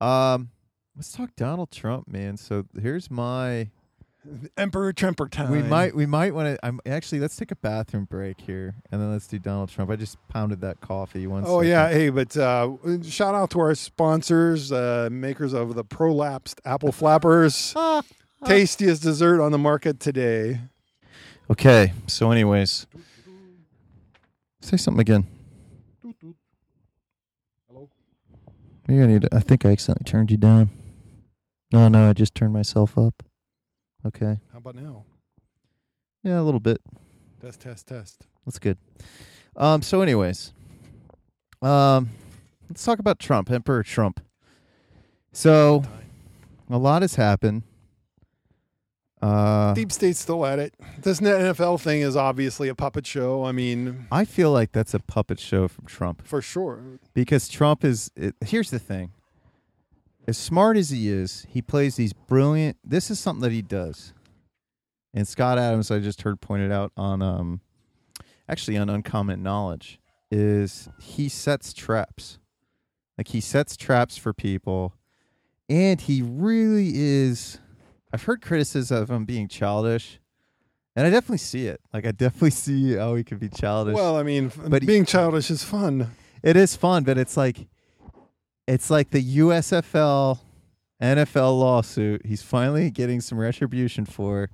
Um, let's talk Donald Trump, man. So here's my.
Emperor Tremper time.
We might we might want to. I'm actually let's take a bathroom break here and then let's do Donald Trump. I just pounded that coffee. One.
Oh
second.
yeah, hey, but uh, shout out to our sponsors, uh, makers of the prolapsed apple flappers, <laughs> tastiest dessert on the market today.
Okay. So, anyways, say something again.
Hello.
Maybe I need. To, I think I accidentally turned you down. No, no, I just turned myself up. Okay.
How about now?
Yeah, a little bit.
Test, test, test.
That's good. Um. So, anyways, um, let's talk about Trump, Emperor Trump. So, a lot has happened. Uh,
Deep State's still at it. This NFL thing is obviously a puppet show. I mean,
I feel like that's a puppet show from Trump.
for sure.
because Trump is. It, here's the thing: as smart as he is, he plays these brilliant. This is something that he does. And Scott Adams, I just heard pointed out on, um, actually on Uncommon Knowledge, is he sets traps. Like he sets traps for people, and he really is. I've heard criticism of him being childish, and I definitely see it. Like I definitely <laughs> see how he could be childish.
Well, I mean,
But he-
being childish is fun.
It is fun, but it's like it's like the USFL NFL lawsuit. He's finally getting some retribution for,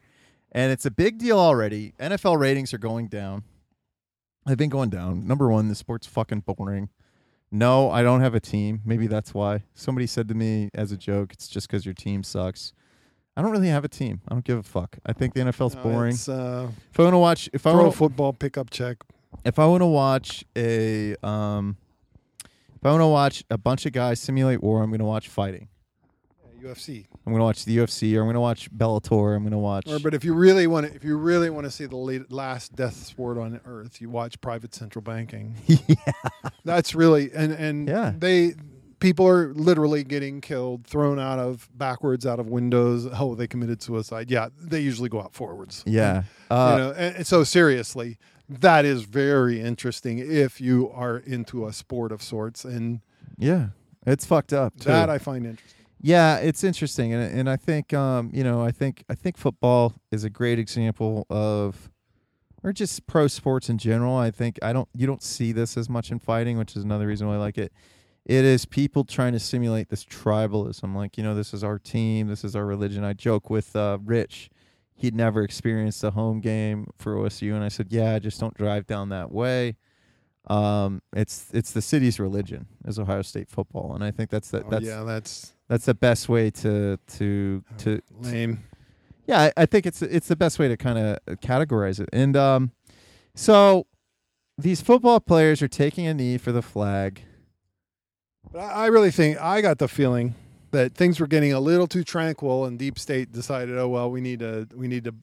and it's a big deal already. NFL ratings are going down. They've been going down. Number one, the sport's fucking boring. No, I don't have a team. Maybe that's why. Somebody said to me as a joke, "It's just because your team sucks." I don't really have a team. I don't give a fuck. I think the NFL's
No,
boring.
It's, uh,
If I want to watch, if I
pro
want,
football pickup check.
if I want to watch a um if I want to watch a bunch of guys simulate war, I'm going to watch fighting.
UFC.
I'm going to watch the UFC or I'm going to watch Bellator. I'm going to watch
Or, but if you really want to, if you really want to see the late, last death sport on earth, you watch private central banking. <laughs>
yeah.
That's really and and
Yeah.
they people are literally getting killed, thrown out of backwards out of windows. Oh, they committed suicide. Yeah, they usually go out forwards.
Yeah.
you
Uh,
know, and, and so seriously, that is very interesting if you are into a sport of sorts, and
yeah. It's fucked up. Too.
that I find interesting.
Yeah, it's interesting, and and I think um you know I think I think football is a great example of, or just pro sports in general. I think I don't you don't see this as much in fighting, which is another reason why I like it. It is people trying to simulate this tribalism, like you know this is our team, this is our religion. I joke with uh, Rich, he'd never experienced a home game for OSU, and I said, yeah, just don't drive down that way. um, it's it's the city's religion is Ohio State football, and I think that's that
Oh,
that's
yeah, that's
that's the best way to to to
lame.
yeah, I, I think it's it's the best way to kind of categorize it. And um, so these football players are taking a knee for the flag.
But I I really think I got the feeling that things were getting a little too tranquil, and Deep State decided, oh well, we need to we need to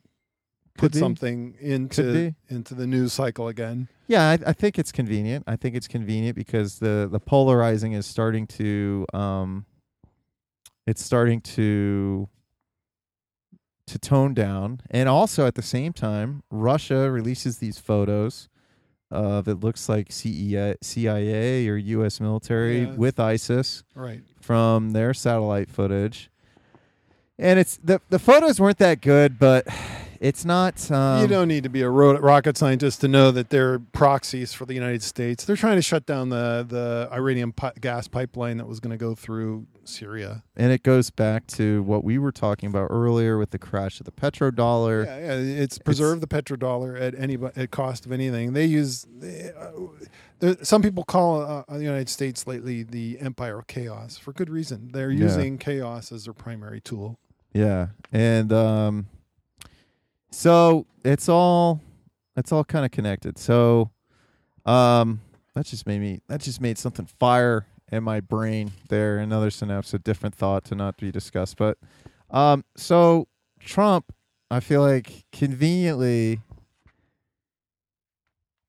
put something into into the news cycle again.
Yeah, I, I think it's convenient. I think it's convenient because the the polarizing is starting to um, it's starting to to tone down, and also at the same time, Russia releases these photos Uh, of it looks like CIA, CIA or U.S. military
Yeah.
with ISIS.
Right.
from their satellite footage. And it's the the photos weren't that good, but it's not. Um,
you don't need to be a ro- rocket scientist to know that they're proxies for the United States. They're trying to shut down the the Iranian pi- gas pipeline that was going to go through Syria.
and it goes back to what we were talking about earlier with the crash of the petrodollar.
Yeah, yeah, it's preserve the petrodollar at any at cost of anything. They use they, uh, there, some people call uh, the United States lately the empire of chaos for good reason. They're
Yeah.
using chaos as their primary tool.
Yeah, and um, so it's all it's all kind of connected. So, um, that just made me that just made something fire in my brain there. Another synapse, a different thought to not be discussed. But, um, so Trump, I feel like conveniently.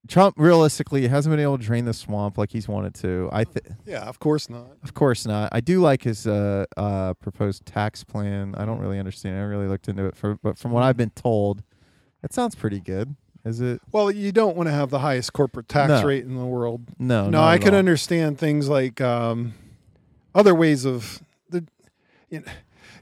Trump realistically hasn't been able to drain the swamp like he's wanted to. I th-
Yeah, of course not.
of course not. I do like his uh, uh, proposed tax plan. I don't really understand. I really looked into it, for, but from what I've been told, it sounds pretty good. Is it?
Well, you don't want to have the highest corporate tax
No.
rate in the world.
No,
no, I can
all.
understand things like um, other ways of the, you know,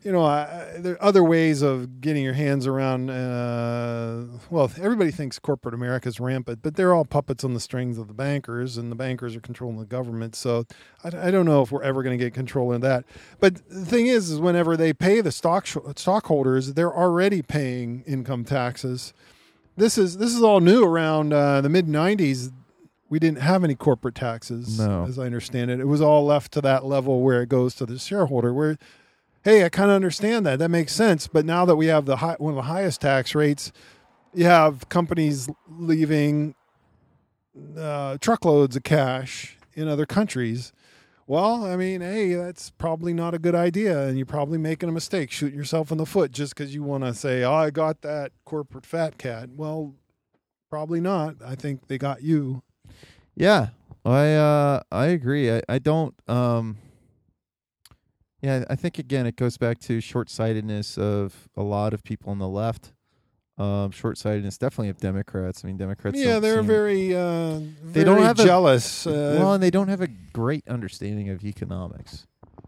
you know uh, there are other ways of getting your hands around. Uh, well, everybody thinks corporate America is rampant, but they're all puppets on the strings of the bankers, and the bankers are controlling the government. So I, I don't know if we're ever going to get control of that. But the thing is, is whenever they pay the stock stockholders, they're already paying income taxes. This is this is all new around uh, the mid '90s we didn't have any corporate taxes,
No.
as I understand it. It was all left to that level where it goes to the shareholder. Where, hey, I kind of understand that. That makes sense. But now that we have the high, one of the highest tax rates, you have companies leaving uh, truckloads of cash in other countries. Well, I mean, hey, that's probably not a good idea, and you're probably making a mistake, shooting yourself in the foot just because you want to say, "Oh, I got that corporate fat cat." Well, probably not. I think they got you.
Yeah, I uh, I agree. I, I don't. Um, yeah, I think again it goes back to short sightedness of a lot of people on the left. Um, short sightedness definitely of Democrats. I mean, Democrats.
Yeah, they're
seem-
very, uh, very
They don't have a-
jealous. uh,
well, and they don't have a great understanding of economics.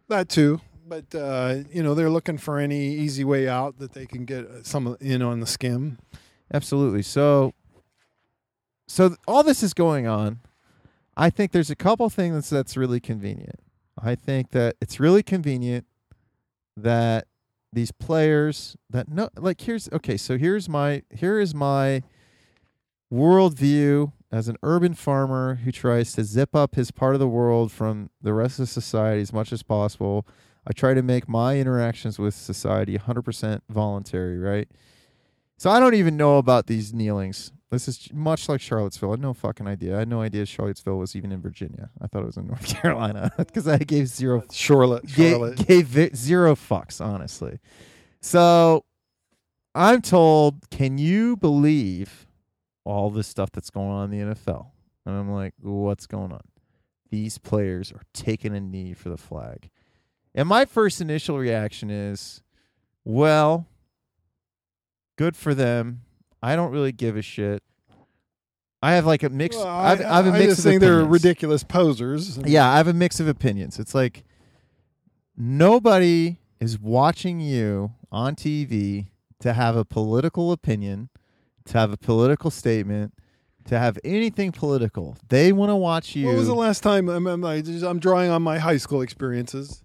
that too, but uh, you know they're looking for any easy way out that they can get uh, some in on the skim.
Absolutely. So, so th- all this is going on. I think there's a couple things that's really convenient. I think that it's really convenient that these players that no like here's okay. So here's my here is my worldview as an urban farmer who tries to zip up his part of the world from the rest of society as much as possible. I try to make my interactions with society 100% voluntary, right? So I don't even know about these kneelings. This is much like Charlottesville. I had no fucking idea. I had no idea Charlottesville was even in Virginia. I thought it was in <laughs> North Carolina <laughs> because I gave zero
Charlotte, Charlotte.
gave vi- zero fucks, honestly. So I'm told, can you believe all this stuff that's going on in the NFL? And I'm like, what's going on? These players are taking a knee for the flag. And my first initial reaction is, well, good for them. I don't really give a shit. I have like a mix.
Well,
I, have,
I,
I have a
I
mix
just
of
think they're ridiculous posers.
Yeah, I have a mix of opinions. It's like nobody is watching you on TV to have a political opinion, to have a political statement, to have anything political. They want to watch you.
When was the last time I'm, I'm, I'm drawing on my high school experiences?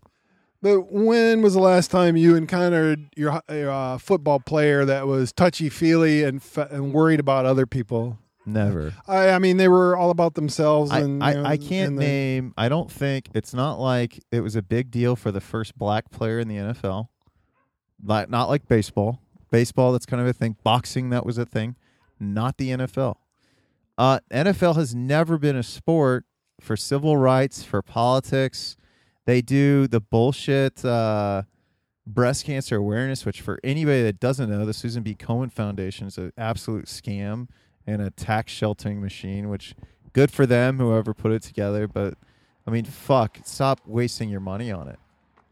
But when was the last time you encountered your, your uh, football player that was touchy feely and, fa- and worried about other people?
Never.
I, I mean, they were all about themselves.
I,
and
I,
you know,
I can't
the-
name. I don't think it's not like it was a big deal for the first black player in the NFL. Like not like baseball. Baseball that's kind of a thing. Boxing that was a thing. Not the NFL. Uh, NFL has never been a sport for civil rights, for politics. They do the bullshit uh, breast cancer awareness, which for anybody that doesn't know, the Susan B. Komen Foundation is an absolute scam and a tax sheltering machine, which good for them, whoever put it together. But I mean, fuck, stop wasting your money on it.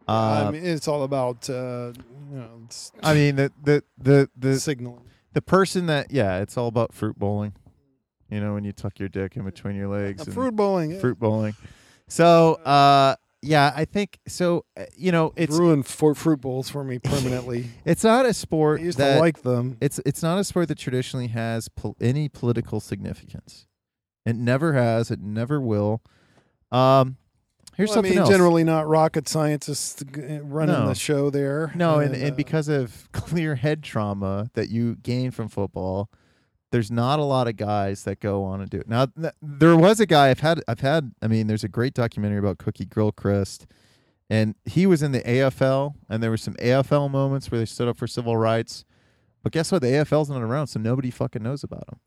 Uh,
I mean, it's all about uh, you know it's
I mean, the the the the,
signaling.
the person that yeah, it's all about fruit bowling. You know, when you tuck your dick in between your legs.
Uh,
and-
fruit bowling. yeah.
fruit bowling. So, uh, yeah, I think so. uh, You know, it's
ruined for fruit bowls for me permanently. <laughs>
it's not a sport
used
that
to like them.
it's it's not a sport that traditionally has pol- any political significance. It never has. It never will. Um, here's
Well, I
something
mean,
else.
generally not rocket scientists uh, running
No.
the show there.
no, and, and
uh,
because of <laughs> clear head trauma that you gain from football, there's not a lot of guys that go on and do it. Now, th- there was a guy I've had. I've had. I mean, there's a great documentary about Cookie Gilchrist, and he was in the AFL, and there were some AFL moments where they stood up for civil rights. But guess what? The AFL's not around, so nobody fucking knows about him.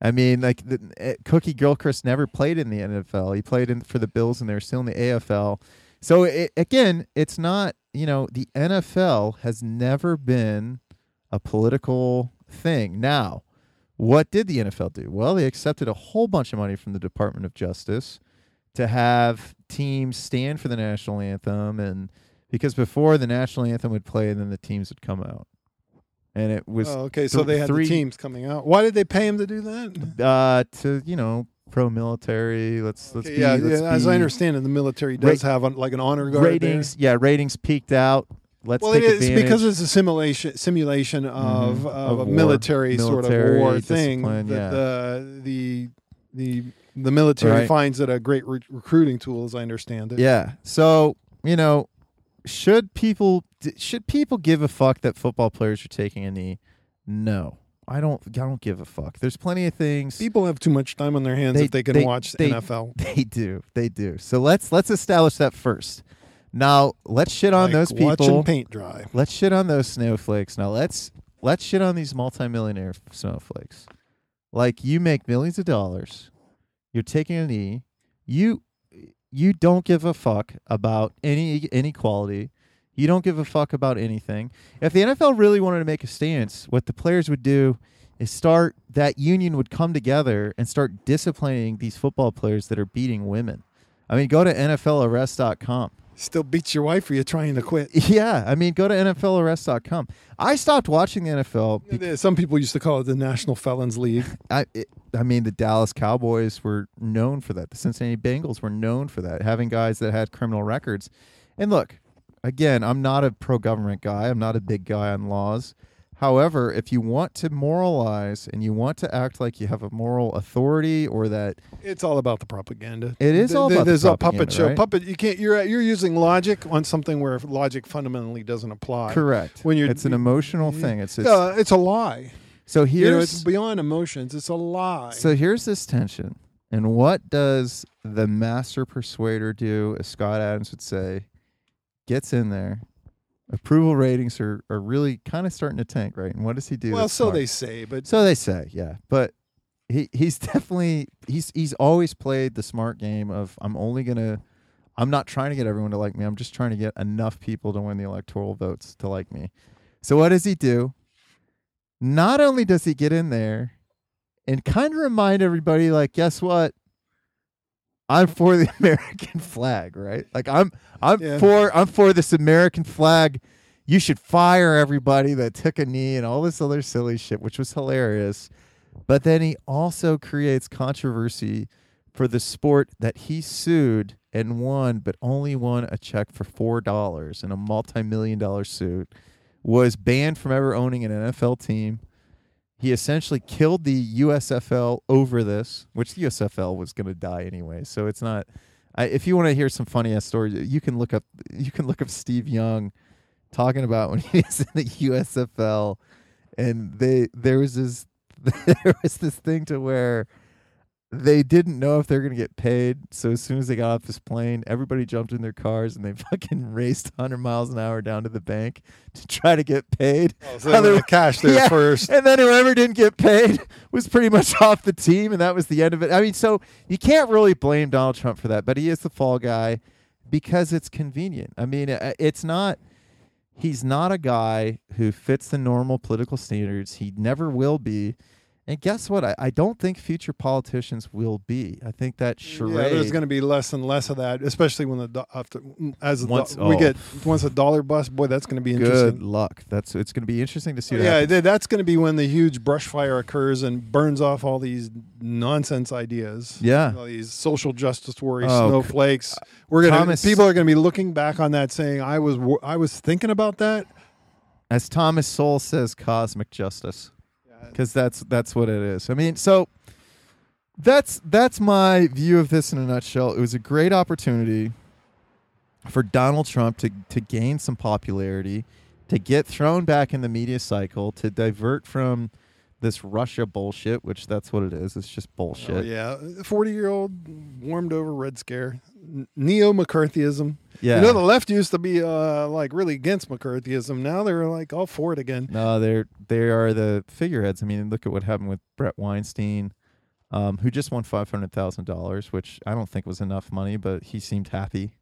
I mean, like the, uh, Cookie Gilchrist never played in the NFL. He played in for the Bills, and they were still in the AFL. So it, again, it's not. You know, the NFL has never been a political thing. Now, what did the NFL do? Well, they accepted a whole bunch of money from the Department of Justice to have teams stand for the national anthem, and because before the national anthem would play, and then the teams would come out, and it was
Oh, okay, so
th-
they had
three-
the teams coming out. Why did they pay him to do that?
uh to you know pro military. Let's let's
Okay,
be,
yeah,
let's
yeah, as I understand it, the military does have a, like an honor guard. there.
ratings. Yeah, ratings peaked out. Let's
Well,
take
it is
advantage.
because it's a simulation simulation of,
Mhm.
of,
Of
a
war.
military, sort of war thing. that
yeah.
the the the the military
Right.
finds it a great re- recruiting tool, as I understand it.
Yeah. So you know, should people should people give a fuck that football players are taking a knee? No, I don't. I don't give a fuck. There's plenty of things
People have too much time on their hands
They-
if they can
they-
watch
they-
NFL. <laughs>
they do. They do. So let's let's establish that first. Now let's shit on
Like
those people.
watching paint dry.
Let's shit on those snowflakes. Now let's let's shit on these multimillionaire snowflakes. Like you make millions of dollars, you're taking a knee, you you don't give a fuck about any inequality. You don't give a fuck about anything. If the NFL really wanted to make a stance, what the players would do is start that union would come together and start disciplining these football players that are beating women. I mean, go to NFLarrest.com.
Still beats your wife for you're trying to quit.
Yeah, I mean, go to NFLarrest.com. I stopped watching the NFL.
Some people used to call it the National Felons League. <laughs>
I, it, I mean, the Dallas Cowboys were known for that. The Cincinnati Bengals were known for that, having guys that had criminal records. And look, again, I'm not a pro government guy. I'm not a big guy on laws. However, if you want to moralize and you want to act like you have a moral authority or that
It's all about the propaganda.
It is all about the
There's a puppet show.
right?
Puppet. You can't. You're you're using logic on something where logic fundamentally doesn't apply.
correct,
When you're-
it's an emotional thing. It's, it's
Uh, it's a lie.
so
You know,
here's
it's beyond emotions. It's a lie.
So here's this tension. And what does the master persuader do, as Scott Adams would say? Gets in there. Approval ratings are, are really kind of starting to tank, right? And what does he do?
well, so
smart?
they say, but
So they say, yeah. But he he's <laughs> definitely he's he's always played the smart game of I'm only gonna I'm not trying to get everyone to like me. I'm just trying to get enough people to win the electoral votes to like me. So what does he do? Not only does he get in there and kind of remind everybody, like, guess what? I'm for the <laughs> American flag, right? Like I'm I'm
Yeah.
for I'm for this American flag. You should fire everybody that took a knee and all this other silly shit, which was hilarious. But then he also creates controversy for the sport that he sued and won, but only won a check for four dollars in a multi-million dollar suit. Was banned from ever owning an NFL team. He essentially killed the USFL over this, which the USFL was going to die anyway. So it's not. I, if you want to hear some funny ass stories, you can look up. <laughs> You can look up Steve Young talking about when <laughs> he was in the USFL, and they there was this <laughs> there was this thing to where they didn't know if they were going to get paid. So as soon as they got off this plane, everybody jumped in their cars and they <laughs> fucking raced 100 miles an hour down to the bank to try to get paid.
Oh, so they went cash there
Yeah.
first.
And then whoever didn't get paid <laughs> was pretty much <laughs> off the team, and that was the end of it. I mean, so you can't really blame Donald Trump for that, but he is the fall guy because it's convenient. I mean, uh, it's not. He's not a guy who fits the normal political standards. He never will be. And guess what? I, I don't think future politicians will be. I think that charade.
Yeah, there's going to be less and less of that, especially when the do- after mm, as the do-
Once-
we
oh.
get once a dollar bust. Boy, that's going to be
good
interesting.
luck. That's it's going to be interesting to see. What
Yeah,
happens.
that's going to be when the huge brush fire occurs and burns off all these nonsense ideas.
Yeah.
all these social justice warrior
Oh,
snowflakes. We're gonna
Thomas-
people are going to be looking back on that saying, "I was I was thinking about that."
as Thomas Sowell says, cosmic justice, because that's that's what it is. I mean, so that's that's my view of this in a nutshell. It was a great opportunity for Donald Trump to to gain some popularity, to get thrown back in the media cycle, to divert from this Russia bullshit, which that's what it is. It's just bullshit.
Oh, yeah, forty year old warmed over Red Scare, neo McCarthyism.
Yeah.
You know, the left used to be uh, like really against McCarthyism. Now they're like all for it again.
No, they're they are the figureheads. I mean, look at what happened with Bret Weinstein, um, who just won five hundred thousand dollars, which I don't think was enough money, but he seemed happy,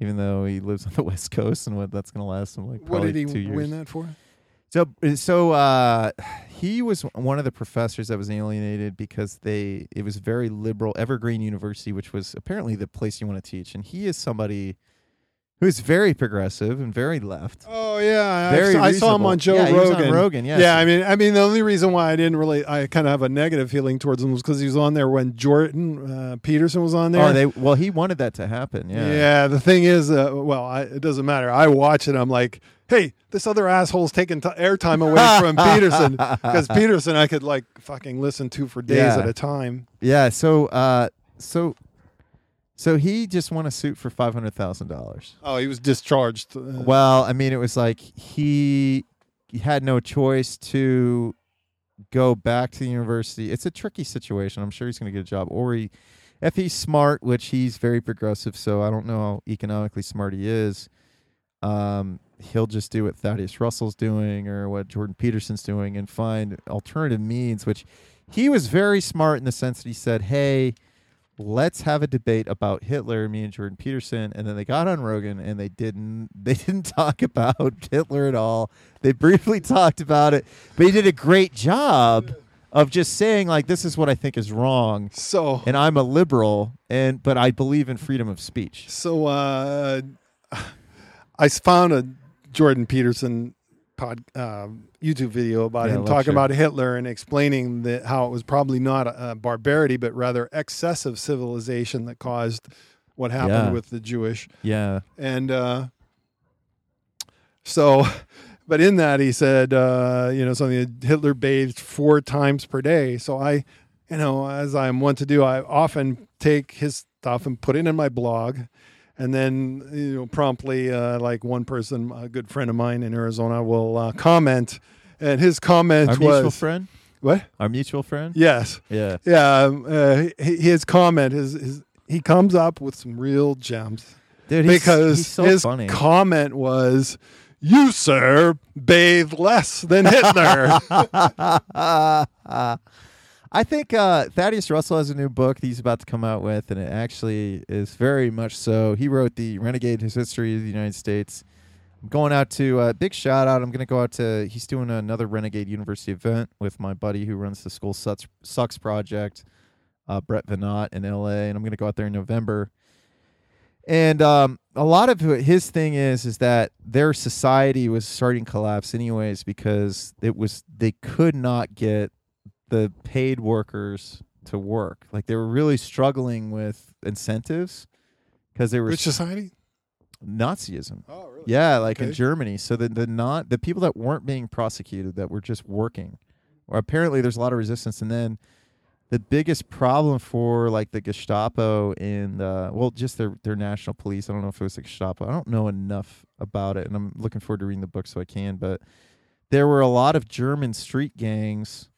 even though he lives on the <laughs> West Coast and what that's going to last him like
What did he
two years.
win that for?
So, so uh, he was one of the professors that was alienated because they it was very liberal Evergreen University, which was apparently the place you want to teach, and he is somebody who is very progressive and very left.
Oh yeah,
Very
I, I saw him on Joe
Yeah, he was on
Rogan.
Rogan, yes.
yeah. I mean, I mean, the only reason why I didn't really, I kind of have a negative feeling towards him was because he was on there when Jordan uh, Peterson was on there.
Oh, they well, he wanted that to happen. Yeah.
Yeah, the thing is, uh, well, I, it doesn't matter. I watch it. I'm like, hey, this other asshole's taking t- airtime away <laughs> from Peterson because Peterson I could like fucking listen to for days
Yeah.
at a time.
Yeah. So, uh, so, so he just won a suit for five hundred thousand dollars.
Oh, he was discharged. Uh,
Well, I mean, it was like he, he had no choice to go back to the university. It's a tricky situation. I'm sure he's going to get a job, or he, if he's smart, which he's very progressive. So I don't know how economically smart he is. Um, he'll just do what Thaddeus Russell's doing or what Jordan Peterson's doing and find alternative means. Which he was very smart in the sense that he said, "Hey." Let's have a debate about Hitler, me and Jordan Peterson, and then they got on Rogan and they didn't <laughs> they didn't talk about <laughs> Hitler at all. They briefly <laughs> talked about it, but he did a great job of just saying like this is what I think is wrong
so
and I'm a liberal and but I believe in freedom of speech.
So uh, I found a Jordan Peterson pod uh, YouTube video about
Yeah,
him talking about Hitler and explaining that how it was probably not a, a barbarity, but rather excessive civilization that caused what happened
Yeah.
with the Jewish.
Yeah.
And uh, so, but in that he said, uh, you know, something that Hitler bathed four times per day. So I, you know, as I'm wont to do, I often take his stuff and put it in my blog. And then, you know, promptly, uh, like one person, a good friend of mine in Arizona, will uh, comment, and his comment was
Our
was,
mutual friend?
"What?
Our mutual friend?
Yes,
Yeah.
yeah." Um, uh, his comment is, is he comes up with some real gems
Dude, he's,
because
he's so
his
funny.
comment was, "You sir bathe less than Hitler." <laughs>
I think uh, Thaddeus Russell has a new book that he's about to come out with, and it actually is very much so. He wrote the Renegade His History of the United States. I'm going out to uh, big shout out. I'm going to go out to. He's doing another Renegade University event with my buddy who runs the School Sucks, Sucks project, uh, Brett Veinotte in L.A. And I'm going to go out there in November. And um, a lot of his thing is is that their society was starting to collapse anyways because it was they could not get the paid workers to work. Like they were really struggling with incentives because they were
Which society?
Nazism.
Oh, really?
Yeah, like in Germany. So the the not the people that weren't being prosecuted that were just working. Or apparently there's a lot of resistance and then the biggest problem for like the Gestapo and uh, well just their their national police. I don't know if it was the Gestapo. I don't know enough about it and I'm looking forward to reading the book so I can, but there were a lot of German street gangs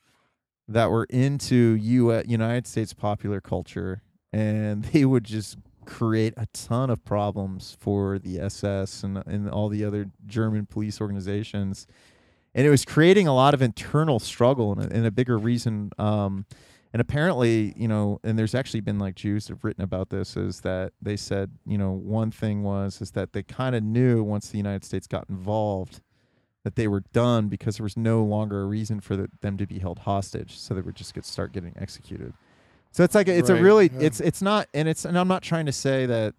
that were into U. United States popular culture, and <laughs> they would just create a ton of problems for the SS and and all the other German police organizations, and it was creating a lot of internal struggle and a, and a bigger reason. Um, and apparently, you know, and there's actually been like Jews have written about this is that they said, you know, one thing was is that they kind of knew once the United States got involved that they were done because there was no longer a reason for the, them to be held hostage, so they would just get start getting executed. So it's like a, it's
Right,
a really
yeah.
it's it's not and it's and I'm not trying to say that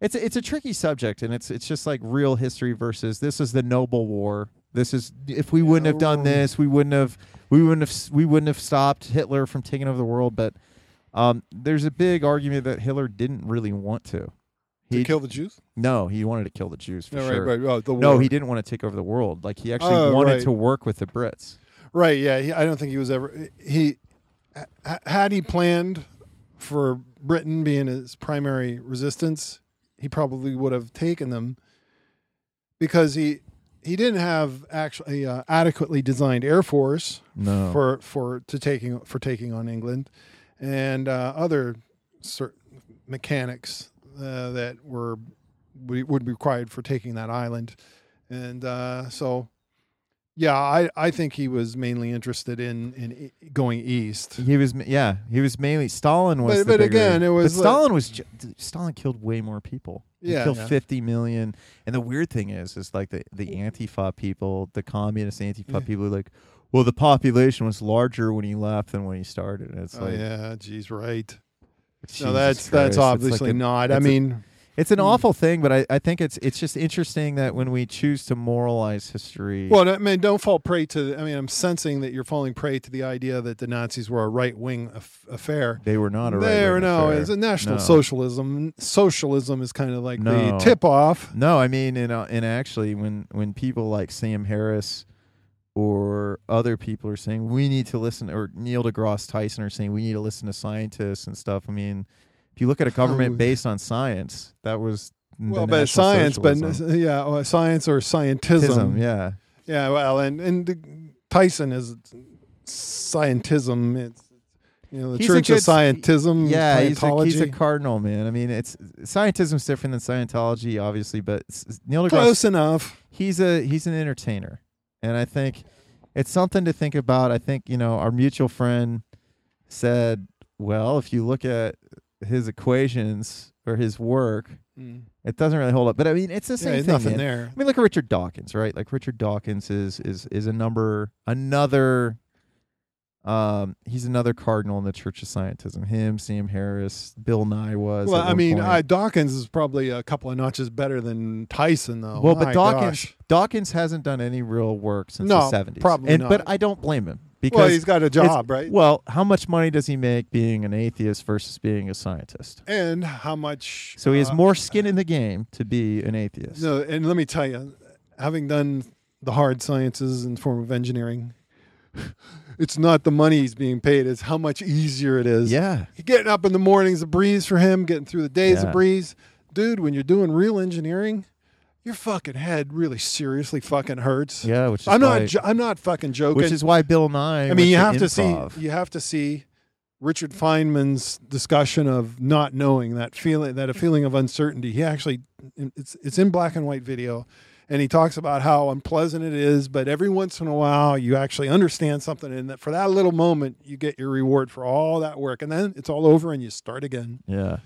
it's a, it's a tricky subject and it's it's just like real history versus this is the noble war. This is if we wouldn't have done this, we wouldn't have we wouldn't have we wouldn't have stopped Hitler from taking over the world. But um, there's a big argument that Hitler didn't really want to.
To
He
kill the Jews?
no, he wanted to kill the Jews for
No,
sure.
right, right. Oh,
No, he didn't want to take over the world. Like he actually
Oh,
wanted
right.
to work with the Brits.
Right. Yeah. He, I don't think he was ever. He had he planned for Britain being his primary resistance, he probably would have taken them because he he didn't have actually uh, adequately designed air force
No.
for for to taking for taking on England and uh, other mechanics uh, that were would would be required for taking that island, and uh, so yeah, I, I think he was mainly interested in in going east.
He was, yeah, he was mainly Stalin was.
But-
the
but
bigger-
again, it was
But
like-
Stalin was. ju- Stalin killed way more people. He
Yeah,
killed
yeah.
fifty million. And the weird thing is, is like the the Antifa people, the communist Antifa
Yeah.
people, are like, well, the population was larger when he left than when he started. And it's
Oh
like,
yeah, geez, right.
Jesus
No, that's
Christ.
that's
It's like
obviously
a-
not. I
it's a-
mean,
It's an
Hmm.
awful thing, but I, I think it's it's just interesting that when we choose to moralize history,
well, I mean, don't fall prey to. I mean, I'm sensing that you're falling prey to the idea that the Nazis were a right wing aff- affair.
they were not a
there,
right-wing
no,
affair.
it's a national
No.
socialism. Socialism is kind of like
No.
the tip off.
No, I mean, and uh, and actually, when when people like Sam Harris or other people are saying we need to listen, or Neil deGrasse Tyson are saying we need to listen to scientists and stuff. I mean, if you look at a government
Oh.
based on science, that was
Well, but science, but yeah, well, science or scientism.
Tism, yeah,
Yeah, well, and and the, Tyson is scientism. It's you know the
He's
Church
good
of Scientism.
yeah. He's a, he's a cardinal man. I mean, it's scientism's different than Scientology, obviously, but Neil deGrasse
close enough.
he's a he's an entertainer, and I think it's something to think about. I think you know our mutual friend said, well, if you look at his equations or his work, mm. it doesn't really hold up. But I mean, it's the same
there's
thing.
nothing
man.
there.
I mean, look at Richard Dawkins, right? Like Richard Dawkins is is is a number another. Um, he's another cardinal in the Church of Scientism. Him, Sam Harris, Bill Nye was.
Well, I mean, Dawkins is probably a couple of notches better than Tyson, though.
Well,
My
but Dawkins
gosh.
Dawkins hasn't done any real work since
No,
the seventies.
probably
and, But. I don't blame him because
Well, he's got a job, right?
Well, how much money does he make being an atheist versus being a scientist?
and how much?
So he has
uh,
more skin in the game to be an atheist.
No, and let me tell you, having done the hard sciences in the form of engineering, <laughs> it's not the money he's being paid; it's how much easier it is.
Yeah,
getting up in the morning's a breeze for him. Getting through the day's
Yeah.
a breeze, dude. When you're doing real engineering, your fucking head really seriously fucking hurts.
yeah. Which is
I'm
why,
not. Jo- I'm not fucking joking.
which is why Bill Nye.
I mean, you have to
improv.
see. You have to see Richard Feynman's discussion of not knowing that feeling, that a feeling of uncertainty. He actually, it's it's in black and white video, and he talks about how unpleasant it is. But every once in a while, you actually understand something, and that for that little moment, you get your reward for all that work, and then it's all over, and you start again.
Yeah,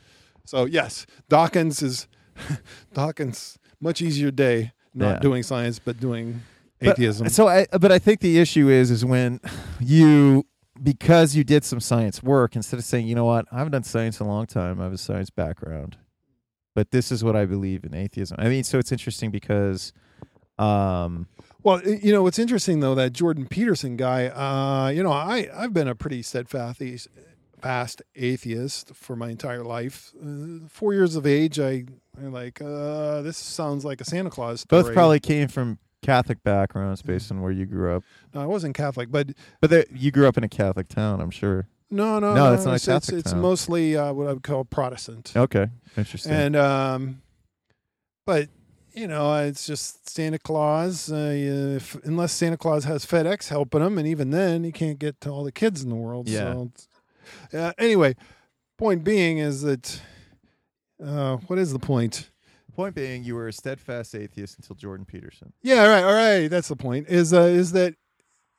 So yes, Dawkins is <laughs> Dawkins much easier day not
Yeah.
doing science but doing
But- uh,
atheism.
So I, but I think the issue is, is when you because you did some science work instead of saying, you know what, I haven't done science in a long time. I have a science background, but this is what I believe in atheism. I mean, so it's interesting because, um,
Well, you know what's interesting though that Jordan Peterson guy. Uh, you know, I I've been a pretty steadfast ath- fast atheist for my entire life. Uh, four years of age, I I like uh, this sounds like a Santa Claus. Story.
both probably came from Catholic backgrounds based on where you grew up.
No, I wasn't Catholic, but
But you grew up in a Catholic town, I'm sure.
No, no,
No, it's not
It's, it's,
Catholic
it's
town.
mostly uh, what I would call Protestant.
Okay, interesting.
And um, but you know, it's just Santa Claus. Uh, if, unless Santa Claus has FedEx helping him, and even then, he can't get to all the kids in the world.
Yeah.
So, uh, anyway, point being is that uh, what is the point?
Point being, you were a steadfast atheist until Jordan Peterson.
Yeah, all right, all right. That's the point. Is uh, is that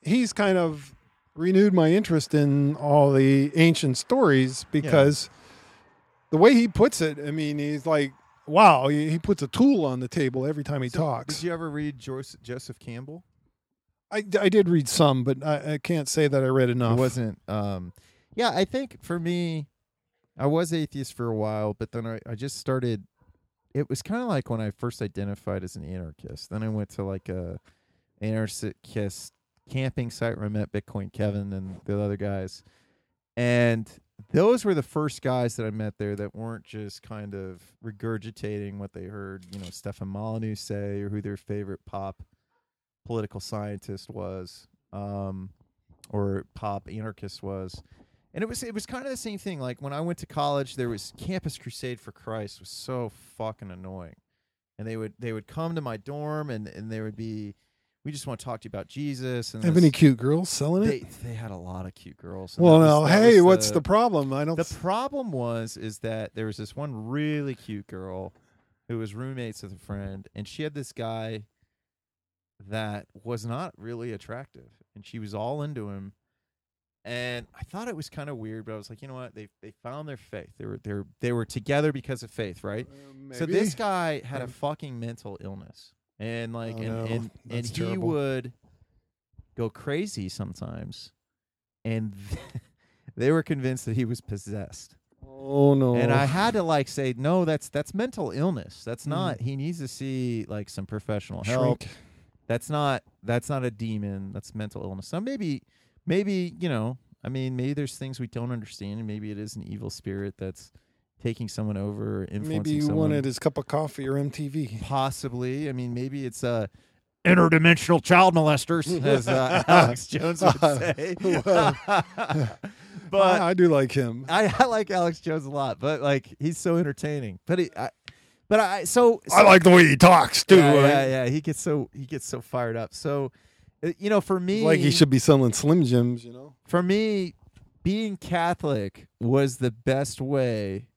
he's kind of renewed my interest in all the ancient stories because the way he puts it, I mean, he's like, wow, he, puts a tool on the table every time he talks.
Did you ever read Jos- Joseph Campbell?
I, I did read some, but I, I can't say that I read enough.
It wasn't. Um, yeah, I think for me, I was atheist for a while, but then I, I just started. It was kind of like when I first identified as an anarchist. Then I went to like a anarchist camping site where I met Bitcoin Kevin and the other guys, and those were the first guys that I met there that weren't just kind of regurgitating what they heard, you know, Stefan Molyneux say or who their favorite pop political scientist was. Um, or pop anarchist was. And it was it was kind of the same thing. Like when I went to college, there was Campus Crusade for Christ was so fucking annoying. And they would they would come to my dorm and, and they would be we just want to talk to you about Jesus and
Have
this-
any cute girls selling
they
it?
they had a lot of cute girls.
Well, now, hey,
was
what's the problem? I don't.
the
s-
problem was is that there was this one really cute girl who was roommates with a friend, and she had this guy that was not really attractive, and she was all into him. And I thought it was kind of weird, but I was like, you know what? They they found their faith. They were they were they were together because of faith, right?
Uh,
So this guy had a fucking mental illness, and like,
Oh,
and
no.
and, and he
terrible.
would go crazy sometimes, and <laughs> they were convinced that he was possessed.
Oh no!
And I had to like say, no, that's that's mental illness. That's
Mm.
not. He needs to see like some professional help.
Shrink.
That's not that's not a demon. That's mental illness. So maybe maybe you know. I mean, maybe there's things we don't understand, and maybe it is an evil spirit that's taking someone over, influencing
Maybe you
someone.
wanted his cup of coffee or MTV.
Possibly. I mean, maybe it's uh, interdimensional child molesters, <laughs> as uh, Alex <laughs> Jones would say. <laughs>
Well,
but
I, I do like him.
I, I like Alex Jones a lot. But like, he's so entertaining. But he, I, but I so,
I like the way he talks too.
yeah,
right?
yeah, yeah. He gets so he gets so fired up. So, uh, you know, for me,
Like he should be selling Slim Jims, you know.
for me, being Catholic was the best way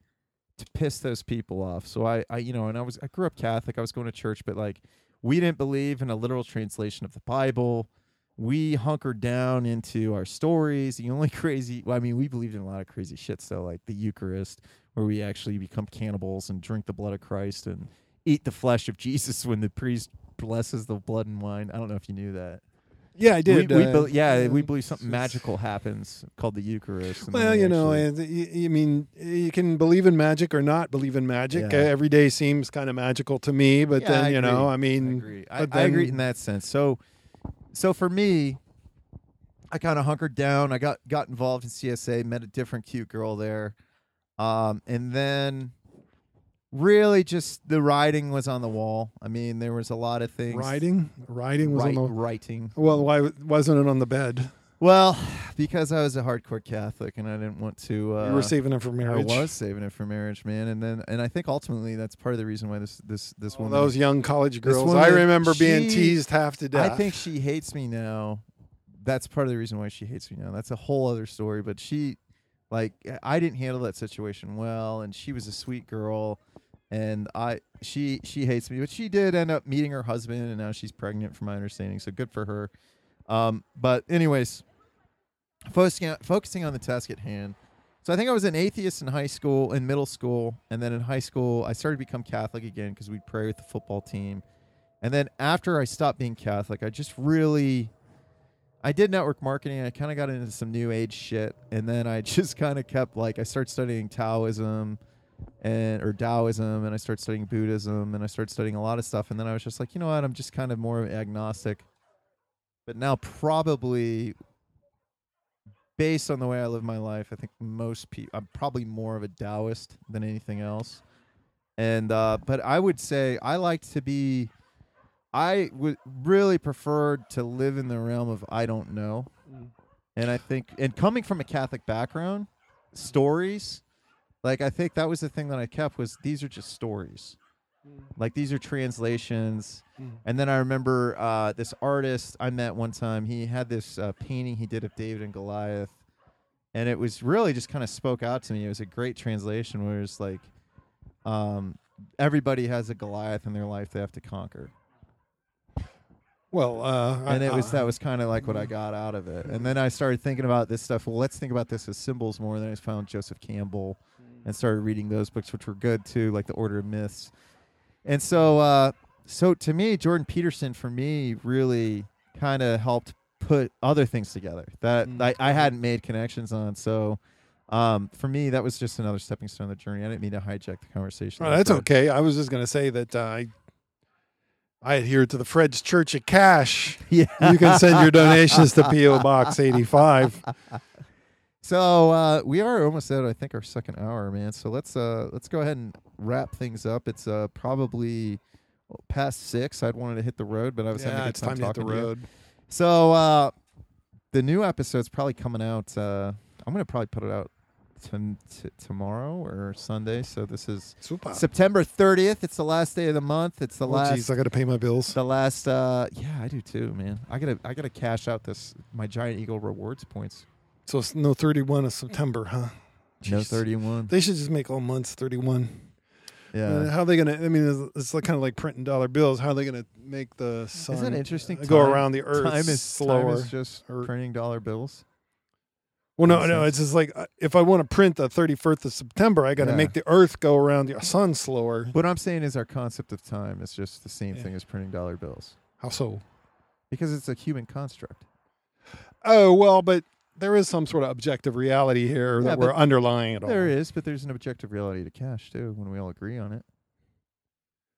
to piss those people off. So I, I, you know, and I was I grew up Catholic. I was going to church, but like we didn't believe in a literal translation of the Bible. We hunkered down into our stories. The only <laughs> crazy, well, I mean, we believed in a lot of crazy shit. So like the Eucharist, where we actually become cannibals and drink the blood of Christ and eat the flesh of <laughs> Jesus when the priest blesses the blood and wine. I don't know if you knew that.
Yeah, I did.
We, we
uh,
bel- yeah, we believe something magical happens called the Eucharist.
Well, you know,
actually-
I mean, you can believe in magic or not believe in magic.
Yeah.
Uh, every day seems kind of magical to me, but
Yeah,
then
I
you know. I
I
mean,
agree. I,
but
I agree in that sense. So, so for me, I kind of hunkered down. I got got involved in CSA, met a different cute girl there, um, and then really just the writing was on the wall. I mean, there was a lot of things.
Writing, writing was
Write-
on the.
writing.
Well, why wasn't it on the bed?
Well, because I was a hardcore Catholic and I didn't want to. Uh,
you were saving it for marriage.
I was saving it for marriage, man, and then and I think ultimately that's part of the reason why this this this
All
woman.
those young college girls.
woman,
I remember being teased half to death.
I think she hates me now. That's part of the reason why she hates me now. That's a whole other story. But she, like, I didn't handle that situation well, and she was a sweet girl, and I she she hates me. But she did end up meeting her husband, and now she's pregnant, from my understanding. So good for her. Um, but anyways, focusing focusing on the task at hand. So I think I was an atheist in high school, in middle school, and then in high school I started to become Catholic again because we'd pray with the football team. And then after I stopped being Catholic, I just really I did network marketing. I kind of got into some new age shit, and then I <laughs> just kind of kept like I started studying Taoism and or Taoism, and I started studying Buddhism, and I started studying a lot of stuff. And then I was just like, you know what? I'm just kind of more agnostic. But now, probably based on the way I live my life, I think most people, I'm probably more of a Taoist than anything else. And uh, but I would say I like to be. I would really prefer to live in the realm of I don't know.
Mm.
And I think, and coming from a Catholic background, stories, like I think that was the thing that I kept was these are just stories. Like these are translations.
Mm.
And then I remember uh, this artist I met one time. He had this uh, painting he did of David and Goliath, and it was really just kind of spoke out to me. It was a great translation where it's like, um, everybody has a Goliath in their life they have to conquer,
Well, uh,
and it was that was kind of like what I got out of it. And then I started thinking about this stuff. Well, let's think about this as symbols more. And then I found Joseph Campbell and started reading those books, which were good too, like the Order of Myths. And so, uh, so to me, Jordan Peterson for me really kind of helped put other things together that
Mm.
I, I hadn't made connections on. So, um, for me, that was just another stepping stone on the journey. I didn't mean to hijack the conversation.
Oh, that's okay. I was just going to say that uh, I I adhere to the Fred's Church of Cash. <laughs>
Yeah.
You can send your donations to PO Box 85. <laughs>
So uh, we are almost at I think our second hour, man. So let's uh, let's go ahead and wrap things up. It's uh, probably past six. I'd wanted to hit the road, but I was having a good
it's time to hit the
talking to you.
road.
So uh, the new episode's probably coming out. Uh, I'm gonna probably put it out t- t- tomorrow or Sunday. So this is
Super.
September 30th. It's the last day of the month. It's the
Oh,
last.
geez, I got to pay my bills.
the last. Uh, yeah, I do too, man. I gotta I gotta cash out this my Giant Eagle rewards points.
So it's no 31 of September, huh?
No
Jeez.
31.
They should just make all months 31.
Yeah.
Uh, how are they going to? I mean, it's, it's like kind of like printing dollar bills. How are they going to make the sun
Isn't interesting?
uh, go
Time-
around the earth
time is
slower?
Time is just
or-
printing dollar bills.
well, no, no. It's just like uh, if I want to print the 31st of September, I got to
Yeah.
make the earth go around the sun slower.
What I'm saying is our concept of time is just the same
Yeah.
thing as printing dollar bills
How so?
because it's a human construct.
Oh well, but there is some sort of objective reality here
Yeah,
that we're underlying it all.
There is, but there's an objective reality to cash too when we all agree on it.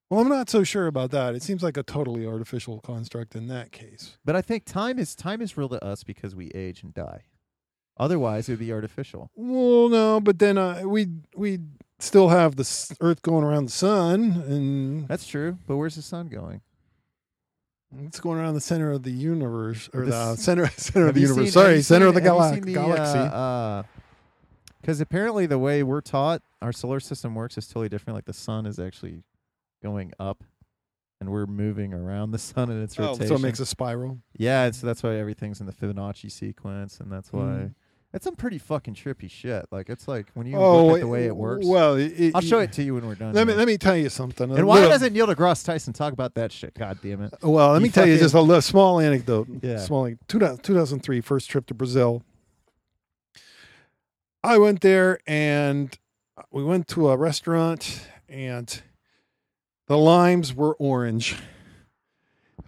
Well, I'm not so sure about that. It seems like a totally artificial construct in that case.
But I think time is time is real to us because we age and die. Otherwise, it would be artificial.
Well, no, but then uh, we we still have the s- Earth going around the sun, and
That's true. But where's the sun going?
It's going around the center of the universe, or
This-
the center <laughs> center of the universe.
seen-
Sorry, center of the
seen-
gala-
you seen the,
galaxy.
Because apparently, the way we're taught, our solar system works is totally different. Like the sun is actually going up, and we're moving around the <laughs> sun in its
oh,
rotation.
so it makes a spiral.
yeah, and so that's why everything's in the Fibonacci sequence, and that's why
Mm.
It's some pretty fucking trippy shit. Like it's like when you
oh,
look at the way eh, it works.
Well, it,
I'll show it to you when we're done.
Let me let me tell you something.
And why
little-
doesn't Neil deGrasse Tyson talk about that shit? God damn it!
Well, let
You
me tell you just a little, small anecdote.
Yeah.
Small, 2000 2003, first trip to Brazil. I went there and we went to a restaurant and the limes were orange.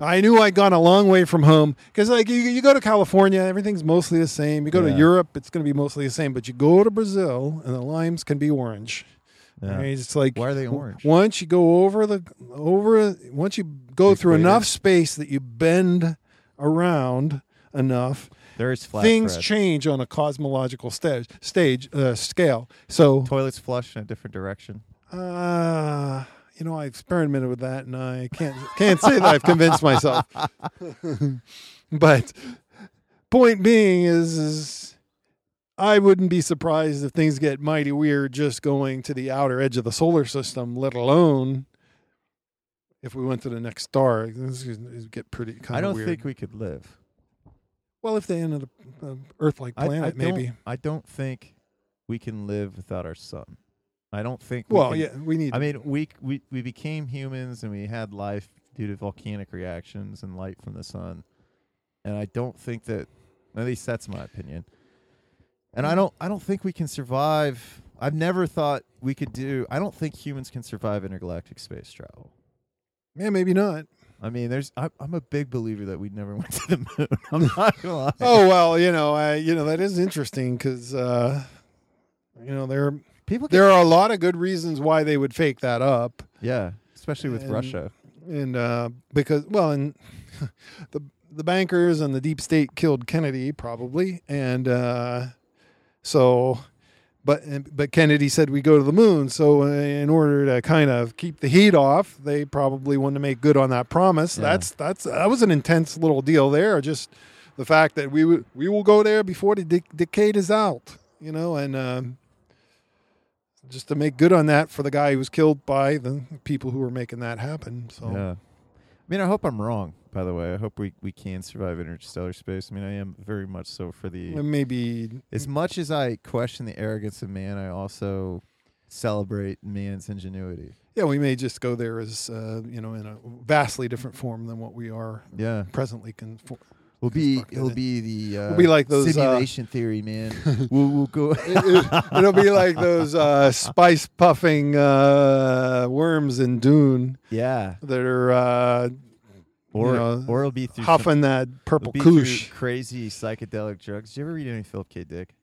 I knew I'd gone a long way from home because, like, you, you go to California, everything's mostly the same. You go
Yeah.
to Europe, it's going to be mostly the same. But you go to Brazil, and the limes can be orange.
Yeah.
It's like
Why are they orange?
once you go over the over once you go through enough space that you bend around enough,
There's
things
Fred.
change on a cosmological stage stage uh, scale. So,
Toilets flush in a different direction.
uh, you know, I experimented with that, and I can't can't say that I've convinced myself. <laughs> but point being is, is I wouldn't be surprised if things get mighty weird just going to the outer edge of the solar system, let alone if we went to the next star. This would get pretty kind of.
I don't
weird.
think we could live.
well, if they ended up uh, a Earth-like
I-
planet,
I,
maybe.
Don't, I don't think we can live without our sun. I don't think. We
Well,
can-
yeah, we need.
I mean, we we we became humans and we had life due to volcanic reactions and light from the sun, and I don't think that. At least that's my opinion. And I don't. I don't think we can survive. I've never thought we could do. I don't think humans can survive intergalactic space travel.
yeah, maybe not.
I mean, there's. I, I'm a big believer that we never <laughs> went to the moon. <laughs> I'm not gonna lie.
Oh well, you know, I you know that is interesting because uh, you know there
people.
There are a lot of good reasons why they would fake that up,
yeah, especially with
And-
Russia.
and uh, because well, and <laughs> the the bankers and the deep state killed Kennedy probably, and uh, so. But but Kennedy said we go to the moon, so uh, in order to kind of keep the heat off, they probably want to make good on that promise.
Yeah.
That's that's that was an intense little deal there. Just the fact that we w- we will go there before the de- decade is out, you know, and um, just to make good on that for the guy who was killed by the people who were making that happen. So
Yeah. I mean, I hope I'm wrong. By the way, I hope we we can survive interstellar space. I mean, I am very much so for the.
maybe
As much as I question the arrogance of man, I also celebrate man's ingenuity.
yeah, we may just go there as uh, you know in a vastly different form than what we are
Yeah,
presently. Con-
we'll be
Constructed
he'll
it.
be the uh,
We'll be like those, uh,
simulation theory man. <laughs> we'll we'll go. <laughs>
it, will be like those uh, spice puffing uh, worms in Dune
yeah,
that are uh,
or
know,
or it'll be through some-
huffing that purple kush.
crazy psychedelic drugs. Did you ever read any Philip K. Dick?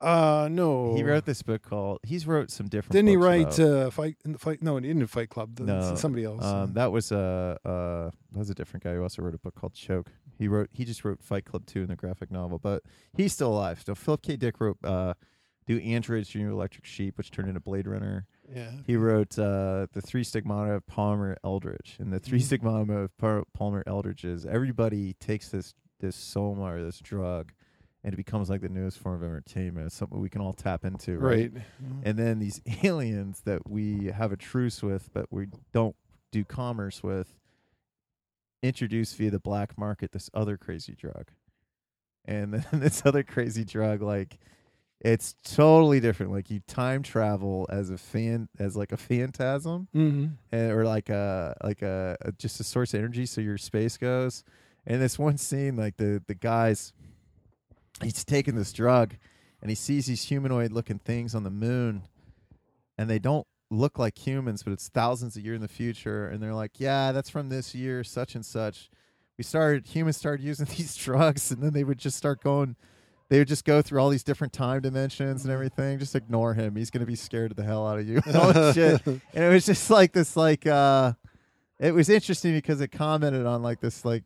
Uh, no,
He wrote this book called. He's wrote some different.
Didn't he write
about-
uh, fight in the fight? No, he didn't Fight Club. The-
No,
somebody else.
Um, that was uh, uh, that was a different guy who also wrote a book called Choke. He wrote he just wrote Fight Club two in the graphic novel, but he's still alive. So Philip K. Dick wrote uh, Do Androids Dream of Electric Sheep, which turned into Blade Runner.
yeah.
He wrote uh, the Three Stigmata of Palmer Eldritch, and the Three
Mhm.
Stigmata of Par- Palmer Eldritch is everybody takes this this soma or this drug, and it becomes like the newest form of entertainment. It's something we can all tap into,
Right.
and then these <laughs> aliens that we have a truce with, but we don't do commerce with, introduce via the black market this other crazy drug. And then <laughs> this other crazy drug, like it's totally different. Like you time travel as a fan, as like a phantasm,
Mm-hmm.
and, or like a like a, a just a source of energy. So your space goes. And this one scene, like the the guys, he's taking this drug, and he sees these humanoid looking things on the moon, and they don't look like humans, but it's thousands of years in the future. And they're like, yeah, that's from this year, such and such. We started humans started using <laughs> these drugs, and then they would just start going. They would just go through all these different time dimensions and everything. Just ignore him. He's gonna be scared of the hell out of you. and all this shit and it was just like this like uh it was interesting because it commented on like this like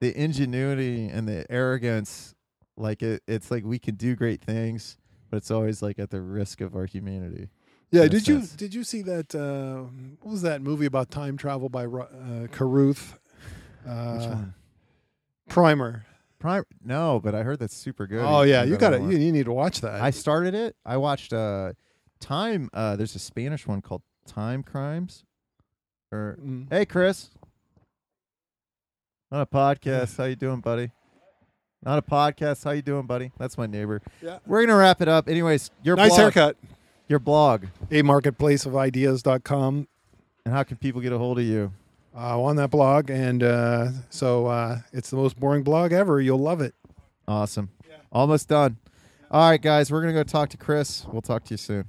the ingenuity and the arrogance like it, it's like we can do great things but it's always like at the risk of our humanity
Yeah. Did you did you see that? Uh, what was that movie about time travel by uh, Carruth? Uh,
which one
Primer.
Prime no but i heard that's super good
Oh yeah, you got to you, you need to watch that.
i started it i watched uh time uh there's a spanish one called time crimes or
Mm.
Hey, Chris. On a podcast. How you doing, buddy? Not a podcast. How you doing, buddy? That's my neighbor.
Yeah.
We're gonna wrap it up. Anyways, your
nice
blog,
haircut.
Your blog.
A marketplaceofideas.com.
And how can people get a hold of you?
Uh, on that blog, and uh, so uh, it's the most boring blog ever. You'll love it.
Awesome. Almost done. All right, guys. We're gonna go talk to Chris. We'll talk to you soon.